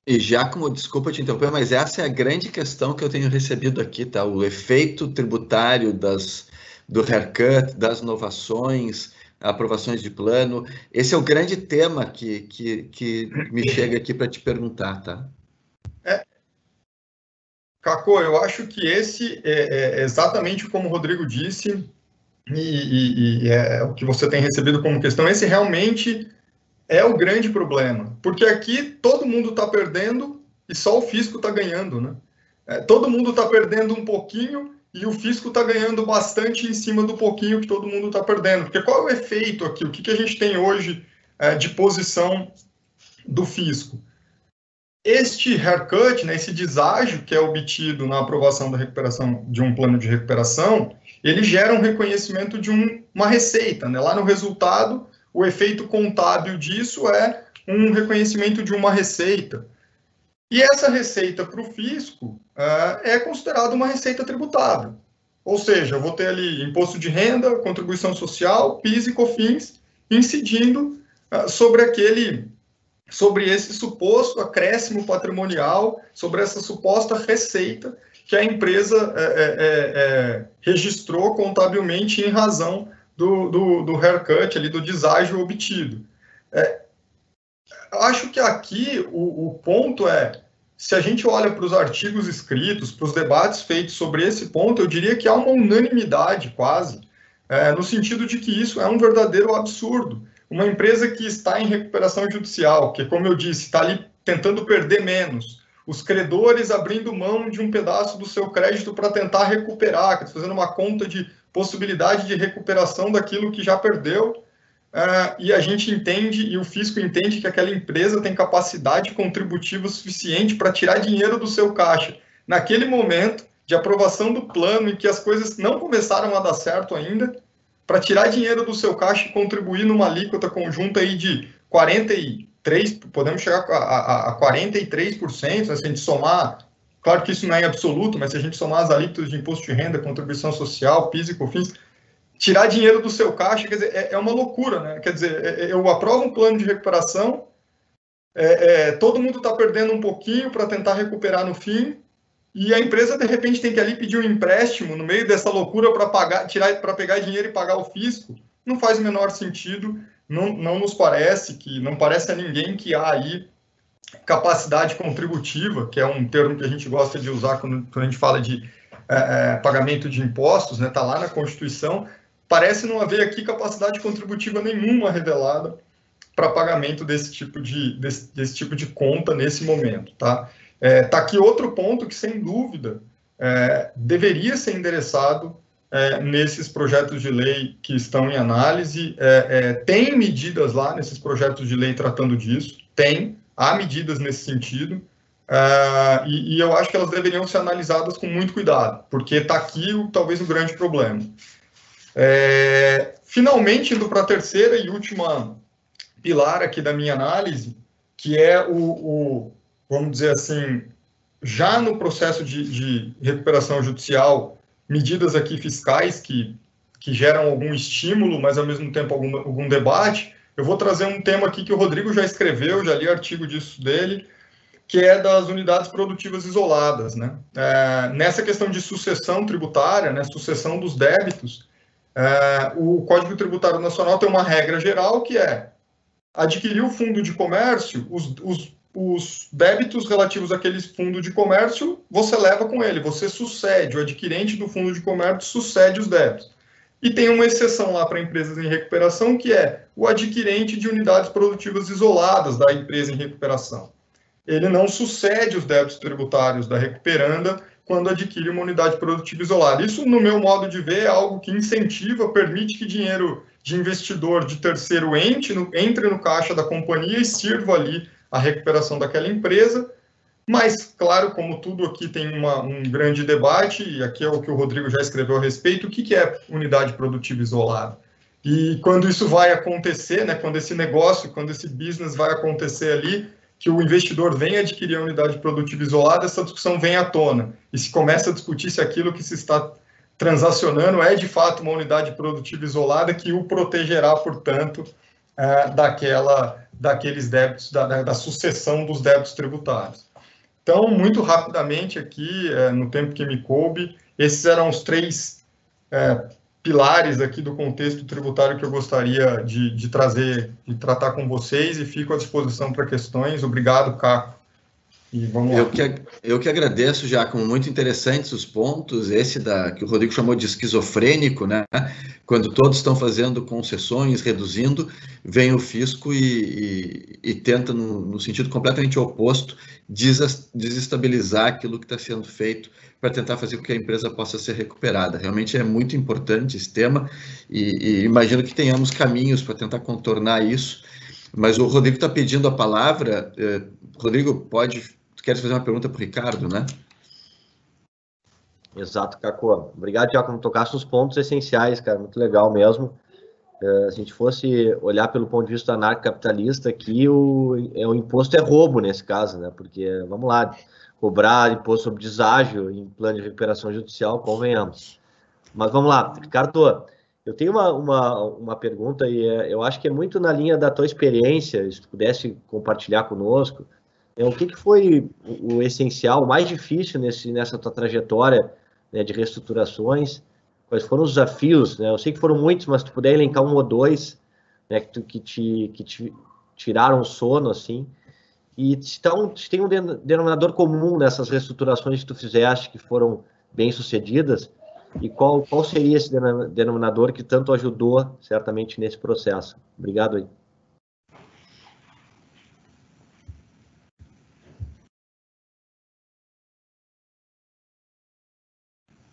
S1: E já como, desculpa te interromper, mas essa é a grande questão que eu tenho recebido aqui, tá? O efeito tributário das, do haircut, das inovações, aprovações de plano. Esse é o grande tema que, que, que me chega aqui para te perguntar, tá?
S4: É, Cacô, eu acho que esse é, é exatamente como o Rodrigo disse, e, e, e é o que você tem recebido como questão, esse realmente é o grande problema. Porque aqui todo mundo está perdendo e só o fisco está ganhando, né? É, todo mundo está perdendo um pouquinho e o fisco está ganhando bastante em cima do pouquinho que todo mundo está perdendo. Porque qual é o efeito aqui? O que, que a gente tem hoje é, de posição do fisco? Este haircut, né, esse deságio que é obtido na aprovação da recuperação de um plano de recuperação, ele gera um reconhecimento de um, uma receita. Né? Lá no resultado, o efeito contábil disso é um reconhecimento de uma receita. E essa receita para o fisco uh, é considerada uma receita tributável. Ou seja, eu vou ter ali imposto de renda, contribuição social, PIS e COFINS incidindo uh, sobre aquele sobre esse suposto acréscimo patrimonial, sobre essa suposta receita que a empresa é, é, é, é, registrou contabilmente em razão do, do, do haircut, ali, do deságio obtido. É, acho que aqui o, o ponto é, se a gente olha para os artigos escritos, para os debates feitos sobre esse ponto, eu diria que há uma unanimidade quase, é, no sentido de que isso é um verdadeiro absurdo. Uma empresa que está em recuperação judicial, que, como eu disse, está ali tentando perder menos, os credores abrindo mão de um pedaço do seu crédito para tentar recuperar, fazendo uma conta de possibilidade de recuperação daquilo que já perdeu. Uh, e a gente entende, e o fisco entende que aquela empresa tem capacidade contributiva suficiente para tirar dinheiro do seu caixa. Naquele momento de aprovação do plano, em que as coisas não começaram a dar certo ainda, para tirar dinheiro do seu caixa e contribuir numa alíquota conjunta aí de 40 e 3, podemos chegar a, a, a 43%, né, se a gente somar, claro que isso não é absoluto, mas se a gente somar as alíquotas de imposto de renda, contribuição social, PIS e COFINS, tirar dinheiro do seu caixa, quer dizer, é, é uma loucura, né? Quer dizer, é, é eu aprovo um plano de recuperação, é, é todo mundo está perdendo um pouquinho para tentar recuperar no fim, e a empresa de repente tem que ali pedir um empréstimo no meio dessa loucura para pagar, tirar para pegar dinheiro e pagar o fisco, não faz o menor sentido, não, não nos parece que não parece a ninguém que há aí capacidade contributiva, que é um termo que a gente gosta de usar quando, quando a gente fala de é, é, pagamento de impostos, né? Está lá na Constituição. Parece não haver aqui capacidade contributiva nenhuma revelada para pagamento desse tipo de desse, desse, tipo de conta nesse momento, tá? É, tá aqui outro ponto que sem dúvida é, deveria ser endereçado é, nesses projetos de lei que estão em análise. É, é, tem medidas lá nesses projetos de lei tratando disso, tem, há medidas nesse sentido, uh, e, e, eu acho que elas deveriam ser analisadas com muito cuidado, porque está aqui o, talvez o grande problema. É, finalmente, indo para a terceira e última pilar aqui da minha análise, que é o, o vamos dizer assim, já no processo de, de recuperação judicial, medidas aqui fiscais que, que geram algum estímulo, mas ao mesmo tempo algum, algum debate, eu vou trazer um tema aqui que o Rodrigo já escreveu, já li artigo disso dele, que é das unidades produtivas isoladas. Né? É, nessa questão de sucessão tributária, né, sucessão dos débitos, é, o Código Tributário Nacional tem uma regra geral que é adquirir o fundo de comércio, os, os, os débitos relativos àquele fundo de comércio, você leva com ele, você sucede, o adquirente do fundo de comércio sucede os débitos. E tem uma exceção lá para empresas em recuperação, que é o adquirente de unidades produtivas isoladas da empresa em recuperação. Ele não sucede os débitos tributários da recuperanda quando adquire uma unidade produtiva isolada. Isso, no meu modo de ver, é algo que incentiva, permite que dinheiro de investidor de terceiro ente no, entre no caixa da companhia e sirva ali a recuperação daquela empresa, mas, claro, como tudo aqui tem uma, um grande debate, e aqui é o que o Rodrigo já escreveu a respeito, o que, que é unidade produtiva isolada? E quando isso vai acontecer, né, quando esse negócio, quando esse business vai acontecer ali, que o investidor vem adquirir a unidade produtiva isolada, essa discussão vem à tona. E se começa a discutir se aquilo que se está transacionando é de fato uma unidade produtiva isolada que o protegerá, portanto, é, daquela, daqueles débitos, da, da, sucessão dos débitos tributários. Então, muito rapidamente aqui, é, no tempo que me coube, esses eram os três é, pilares aqui do contexto tributário que eu gostaria de, de trazer, de tratar com vocês e fico à disposição para questões. Obrigado, Caco.
S1: E vamos eu, que, eu que agradeço, já como muito interessantes os pontos, esse da que o Rodrigo chamou de esquizofrênico, né? Quando todos estão fazendo concessões, reduzindo, vem o fisco e, e, e tenta, no, no, sentido completamente oposto, desestabilizar aquilo que está sendo feito para tentar fazer com que a empresa possa ser recuperada. Realmente é muito importante esse tema e, e imagino que tenhamos caminhos para tentar contornar isso. Mas o Rodrigo está pedindo a palavra. Eh, Rodrigo, pode Tu queres fazer uma pergunta para o Ricardo, né?
S3: Exato, Caco. Obrigado, Tiago, por tocar nos pontos essenciais, cara. Muito legal mesmo. Uh, se a gente fosse olhar pelo ponto de vista anarcocapitalista, aqui o, é, o imposto é roubo nesse caso, né? Porque, vamos lá, cobrar imposto sobre deságio em plano de recuperação judicial, convenhamos. Mas vamos lá, Ricardo, eu tenho uma, uma, uma pergunta e é, eu acho que é muito na linha da tua experiência, se tu pudesse compartilhar conosco. É, o que, que foi o, essencial, o mais difícil nesse, nessa tua trajetória né, de reestruturações? Quais foram os desafios? Né? Eu sei que foram muitos, mas tu puder elencar um ou dois né, que, tu, que, te, que te tiraram o sono, assim. E se, tá se tem um denominador comum nessas reestruturações que tu fizeste que foram bem sucedidas, e qual, qual seria esse denominador que tanto ajudou, certamente, nesse processo? Obrigado aí.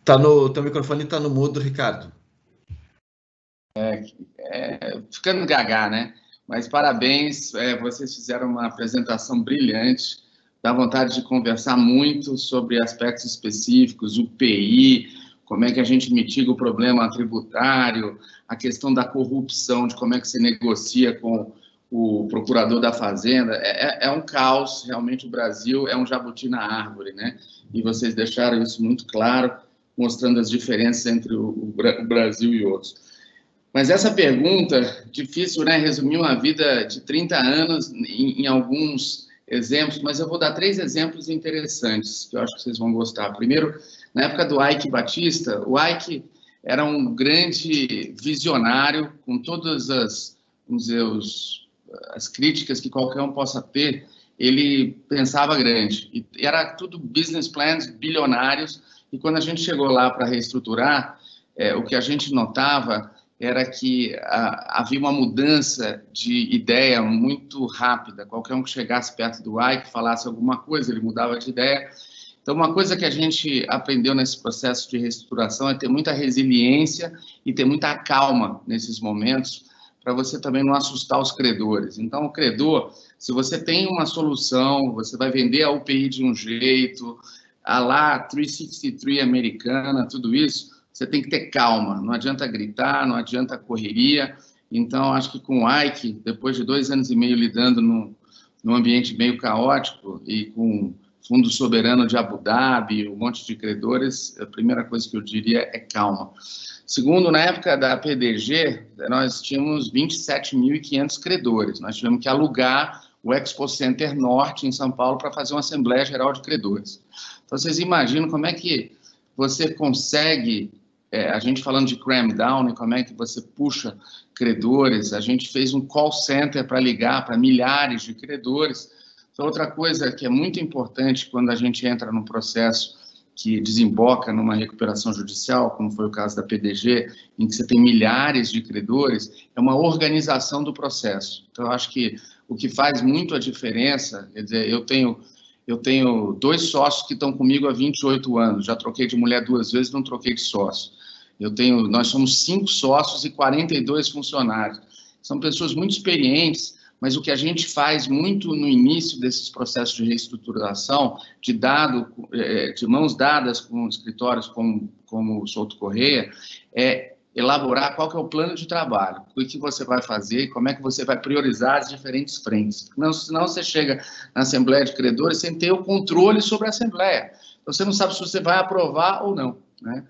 S1: Tá no, teu microfone está no mudo, Ricardo.
S2: É, é, ficando gaga, né? Mas parabéns, é, vocês fizeram uma apresentação brilhante. Dá vontade de conversar muito sobre aspectos específicos, o PI, como é que a gente mitiga o problema tributário, a questão da corrupção, de como é que se negocia com o procurador da Fazenda. É, é, é um caos, realmente o Brasil é um jabuti na árvore, né? E vocês deixaram isso muito claro mostrando as diferenças entre o, o Brasil e outros. Mas essa pergunta, difícil, né? Resumir uma vida de 30 anos em, em alguns exemplos, mas eu vou dar três exemplos interessantes que eu acho que vocês vão gostar. Primeiro, na época do Ike Batista, o Ike era um grande visionário, com todas as, vamos dizer, os, as críticas que qualquer um possa ter, ele pensava grande. E era tudo business plans bilionários, e quando a gente chegou lá para reestruturar, é, o que a gente notava era que a, havia uma mudança de ideia muito rápida. Qualquer um que chegasse perto do Ike, falasse alguma coisa, ele mudava de ideia. Então, uma coisa que a gente aprendeu nesse processo de reestruturação é ter muita resiliência e ter muita calma nesses momentos, para você também não assustar os credores. Então, o credor, se você tem uma solução, você vai vender a UPI de um jeito, a lá 363 americana, tudo isso, você tem que ter calma, não adianta gritar, não adianta correria. Então, acho que com o Ike, depois de dois anos e meio lidando num, num ambiente meio caótico e com fundo soberano de Abu Dhabi, um monte de credores, a primeira coisa que eu diria é calma. Segundo, na época da PDG, nós tínhamos 27.500 credores. Nós tivemos que alugar o Expo Center Norte, em São Paulo, para fazer uma Assembleia Geral de Credores. Então, vocês imaginam como é que você consegue é, a gente falando de cram down, como é que você puxa credores, a gente fez um call center para ligar para milhares de credores. Então, outra coisa que é muito importante quando a gente entra num processo que desemboca numa recuperação judicial, como foi o caso da PDG, em que você tem milhares de credores, é uma organização do processo. Então, eu acho que o que faz muito a diferença, quer dizer, eu tenho eu tenho dois sócios que estão comigo há 28 anos, já troquei de mulher duas vezes, não troquei de sócio. Eu tenho, nós somos cinco sócios e 42 funcionários. São pessoas muito experientes, mas o que a gente faz muito no início desses processos de reestruturação, de dado, é, de mãos dadas com escritórios como, como o Souto Correia, é elaborar qual que é o plano de trabalho, o que você vai fazer como é que você vai priorizar as diferentes frentes. Não, senão você chega na Assembleia de Credores sem ter o controle sobre a Assembleia. Então, você não sabe se você vai aprovar ou não. Né?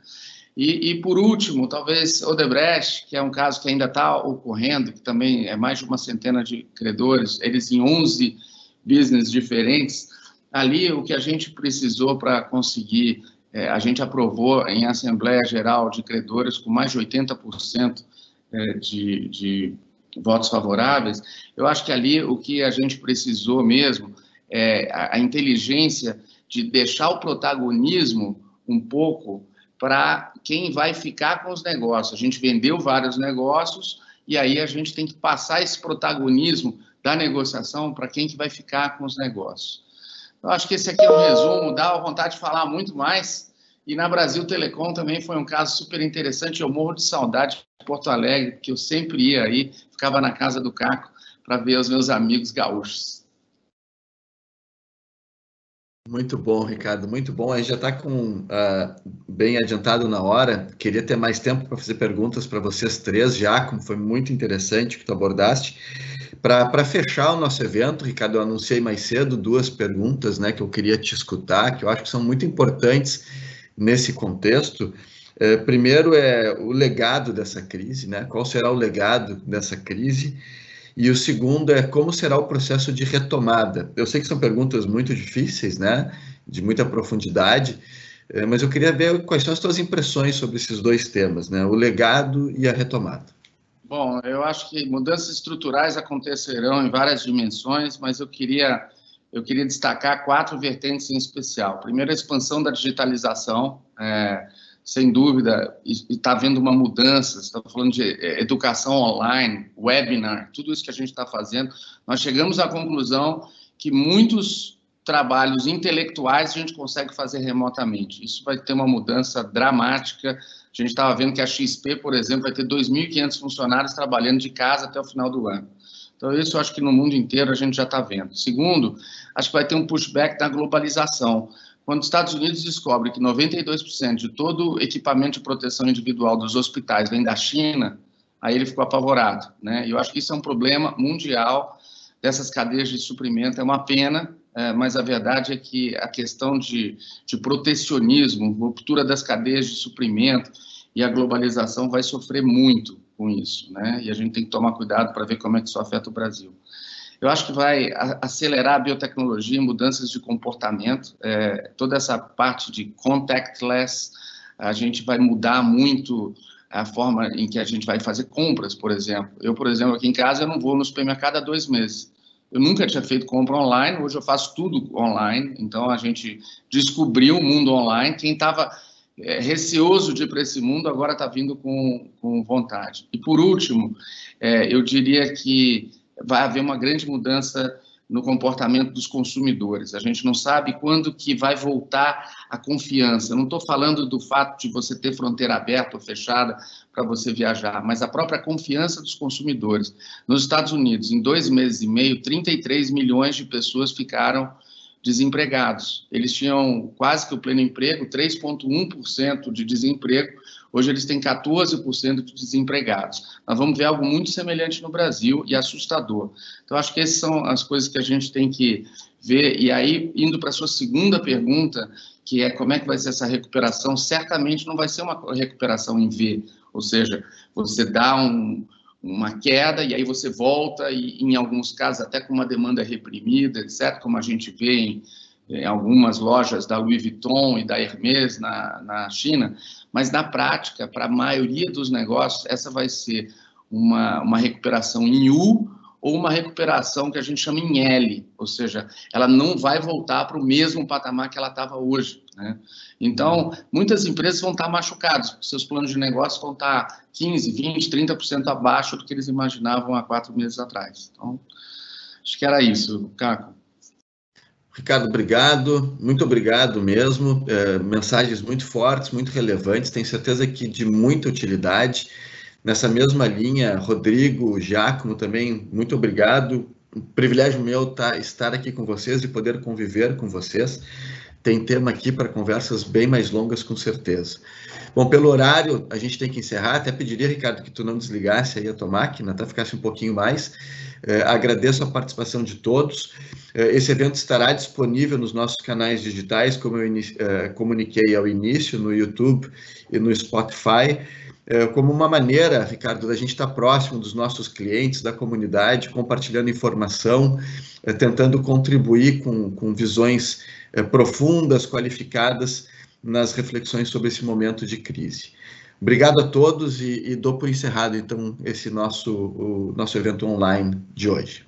S2: E, e, por último, talvez Odebrecht, que é um caso que ainda está ocorrendo, que também é mais de uma centena de credores, eles em 11 business diferentes. Ali, o que a gente precisou para conseguir, é, a gente aprovou em Assembleia Geral de Credores com mais de 80% é, de, de votos favoráveis. Eu acho que ali o que a gente precisou mesmo é a, a inteligência de deixar o protagonismo um pouco para quem vai ficar com os negócios. A gente vendeu vários negócios e aí a gente tem que passar esse protagonismo da negociação para quem que vai ficar com os negócios. Eu acho que esse aqui é um resumo, dá vontade de falar muito mais. E na Brasil Telecom também foi um caso super interessante. Eu morro de saudade de Porto Alegre, porque eu sempre ia aí, ficava na casa do Caco para ver os meus amigos gaúchos.
S1: Muito bom, Ricardo, muito bom. Aí já está com uh, bem adiantado na hora. Queria ter mais tempo para fazer perguntas para vocês três já, como foi muito interessante que tu abordaste. Para fechar o nosso evento, Ricardo, eu anunciei mais cedo duas perguntas né, que eu queria te escutar, que eu acho que são muito importantes nesse contexto. Uh, primeiro é o legado dessa crise, né? Qual será o legado dessa crise? E o segundo é como será o processo de retomada. Eu sei que são perguntas muito difíceis, né? De muita profundidade, eh, mas eu queria ver quais são as suas impressões sobre esses dois temas, né? O legado e a retomada.
S2: Bom, eu acho que mudanças estruturais acontecerão em várias dimensões, mas eu queria eu queria destacar quatro vertentes em especial. Primeiro, a expansão da digitalização. É, sem dúvida, está havendo uma mudança. Está falando de é, educação online, webinar, tudo isso que a gente está fazendo. Nós chegamos à conclusão que muitos trabalhos intelectuais a gente consegue fazer remotamente. Isso vai ter uma mudança dramática. A gente estava vendo que a XP, por exemplo, vai ter 2.500 funcionários trabalhando de casa até o final do ano. Então, isso eu acho que no mundo inteiro a gente já está vendo. Segundo, acho que vai ter um pushback da globalização. Quando os Estados Unidos descobrem que 92% de todo o equipamento de proteção individual dos hospitais vem da China, aí ele ficou apavorado. Né? E eu acho que isso é um problema mundial dessas cadeias de suprimento. É uma pena, mas a verdade é que a questão de, de protecionismo, ruptura das cadeias de suprimento e a globalização vai sofrer muito com isso. Né? E a gente tem que tomar cuidado para ver como é que isso afeta o Brasil. Eu acho que vai acelerar a biotecnologia, mudanças de comportamento, é, toda essa parte de contactless, a gente vai mudar muito a forma em que a gente vai fazer compras, por exemplo. Eu, por exemplo, aqui em casa, eu não vou no supermercado há dois meses. Eu nunca tinha feito compra online, hoje eu faço tudo online, então a gente descobriu o mundo online. Quem estava é, receoso de ir para esse mundo agora está vindo com, com vontade. E por último, é, eu diria que vai haver uma grande mudança no comportamento dos consumidores. A gente não sabe quando que vai voltar a confiança. Não estou falando do fato de você ter fronteira aberta ou fechada para você viajar, mas a própria confiança dos consumidores. Nos Estados Unidos, em dois meses e meio, 33 milhões de pessoas ficaram desempregados. Eles tinham quase que o pleno emprego, 3,1% de desemprego, Hoje eles têm 14% de desempregados. Nós vamos ver algo muito semelhante no Brasil e assustador. Então, acho que essas são as coisas que a gente tem que ver. E aí, indo para a sua segunda pergunta, que é como é que vai ser essa recuperação, certamente não vai ser uma recuperação em V, ou seja, você dá um, uma queda e aí você volta e, em alguns casos, até com uma demanda reprimida, etc., como a gente vê em, em algumas lojas da Louis Vuitton e da Hermès na, na China, mas na prática, para a maioria dos negócios, essa vai ser uma, uma recuperação em U ou uma recuperação que a gente chama em L, ou seja, ela não vai voltar para o mesmo patamar que ela estava hoje. Né? Então, muitas empresas vão estar machucadas, seus planos de negócio vão estar 15, 20, 30% abaixo do que eles imaginavam há quatro meses atrás. Então, acho que era isso, Caco.
S1: Ricardo, obrigado, muito obrigado mesmo. É, mensagens muito fortes, muito relevantes, tenho certeza que de muita utilidade. Nessa mesma linha, Rodrigo, Giacomo também, muito obrigado. Um privilégio meu tá, estar aqui com vocês e poder conviver com vocês. Tem tema aqui para conversas bem mais longas, com certeza. Bom, pelo horário, a gente tem que encerrar. Até pediria, Ricardo, que tu não desligasse aí a tua máquina, até ficasse um pouquinho mais. É, agradeço a participação de todos. É, esse evento estará disponível nos nossos canais digitais, como eu é, comuniquei ao início, no YouTube e no Spotify, como uma maneira, Ricardo, da gente estar próximo dos nossos clientes, da comunidade, compartilhando informação, tentando contribuir com, com visões profundas, qualificadas nas reflexões sobre esse momento de crise. Obrigado a todos e, e dou por encerrado, então, esse nosso, o nosso evento online de hoje.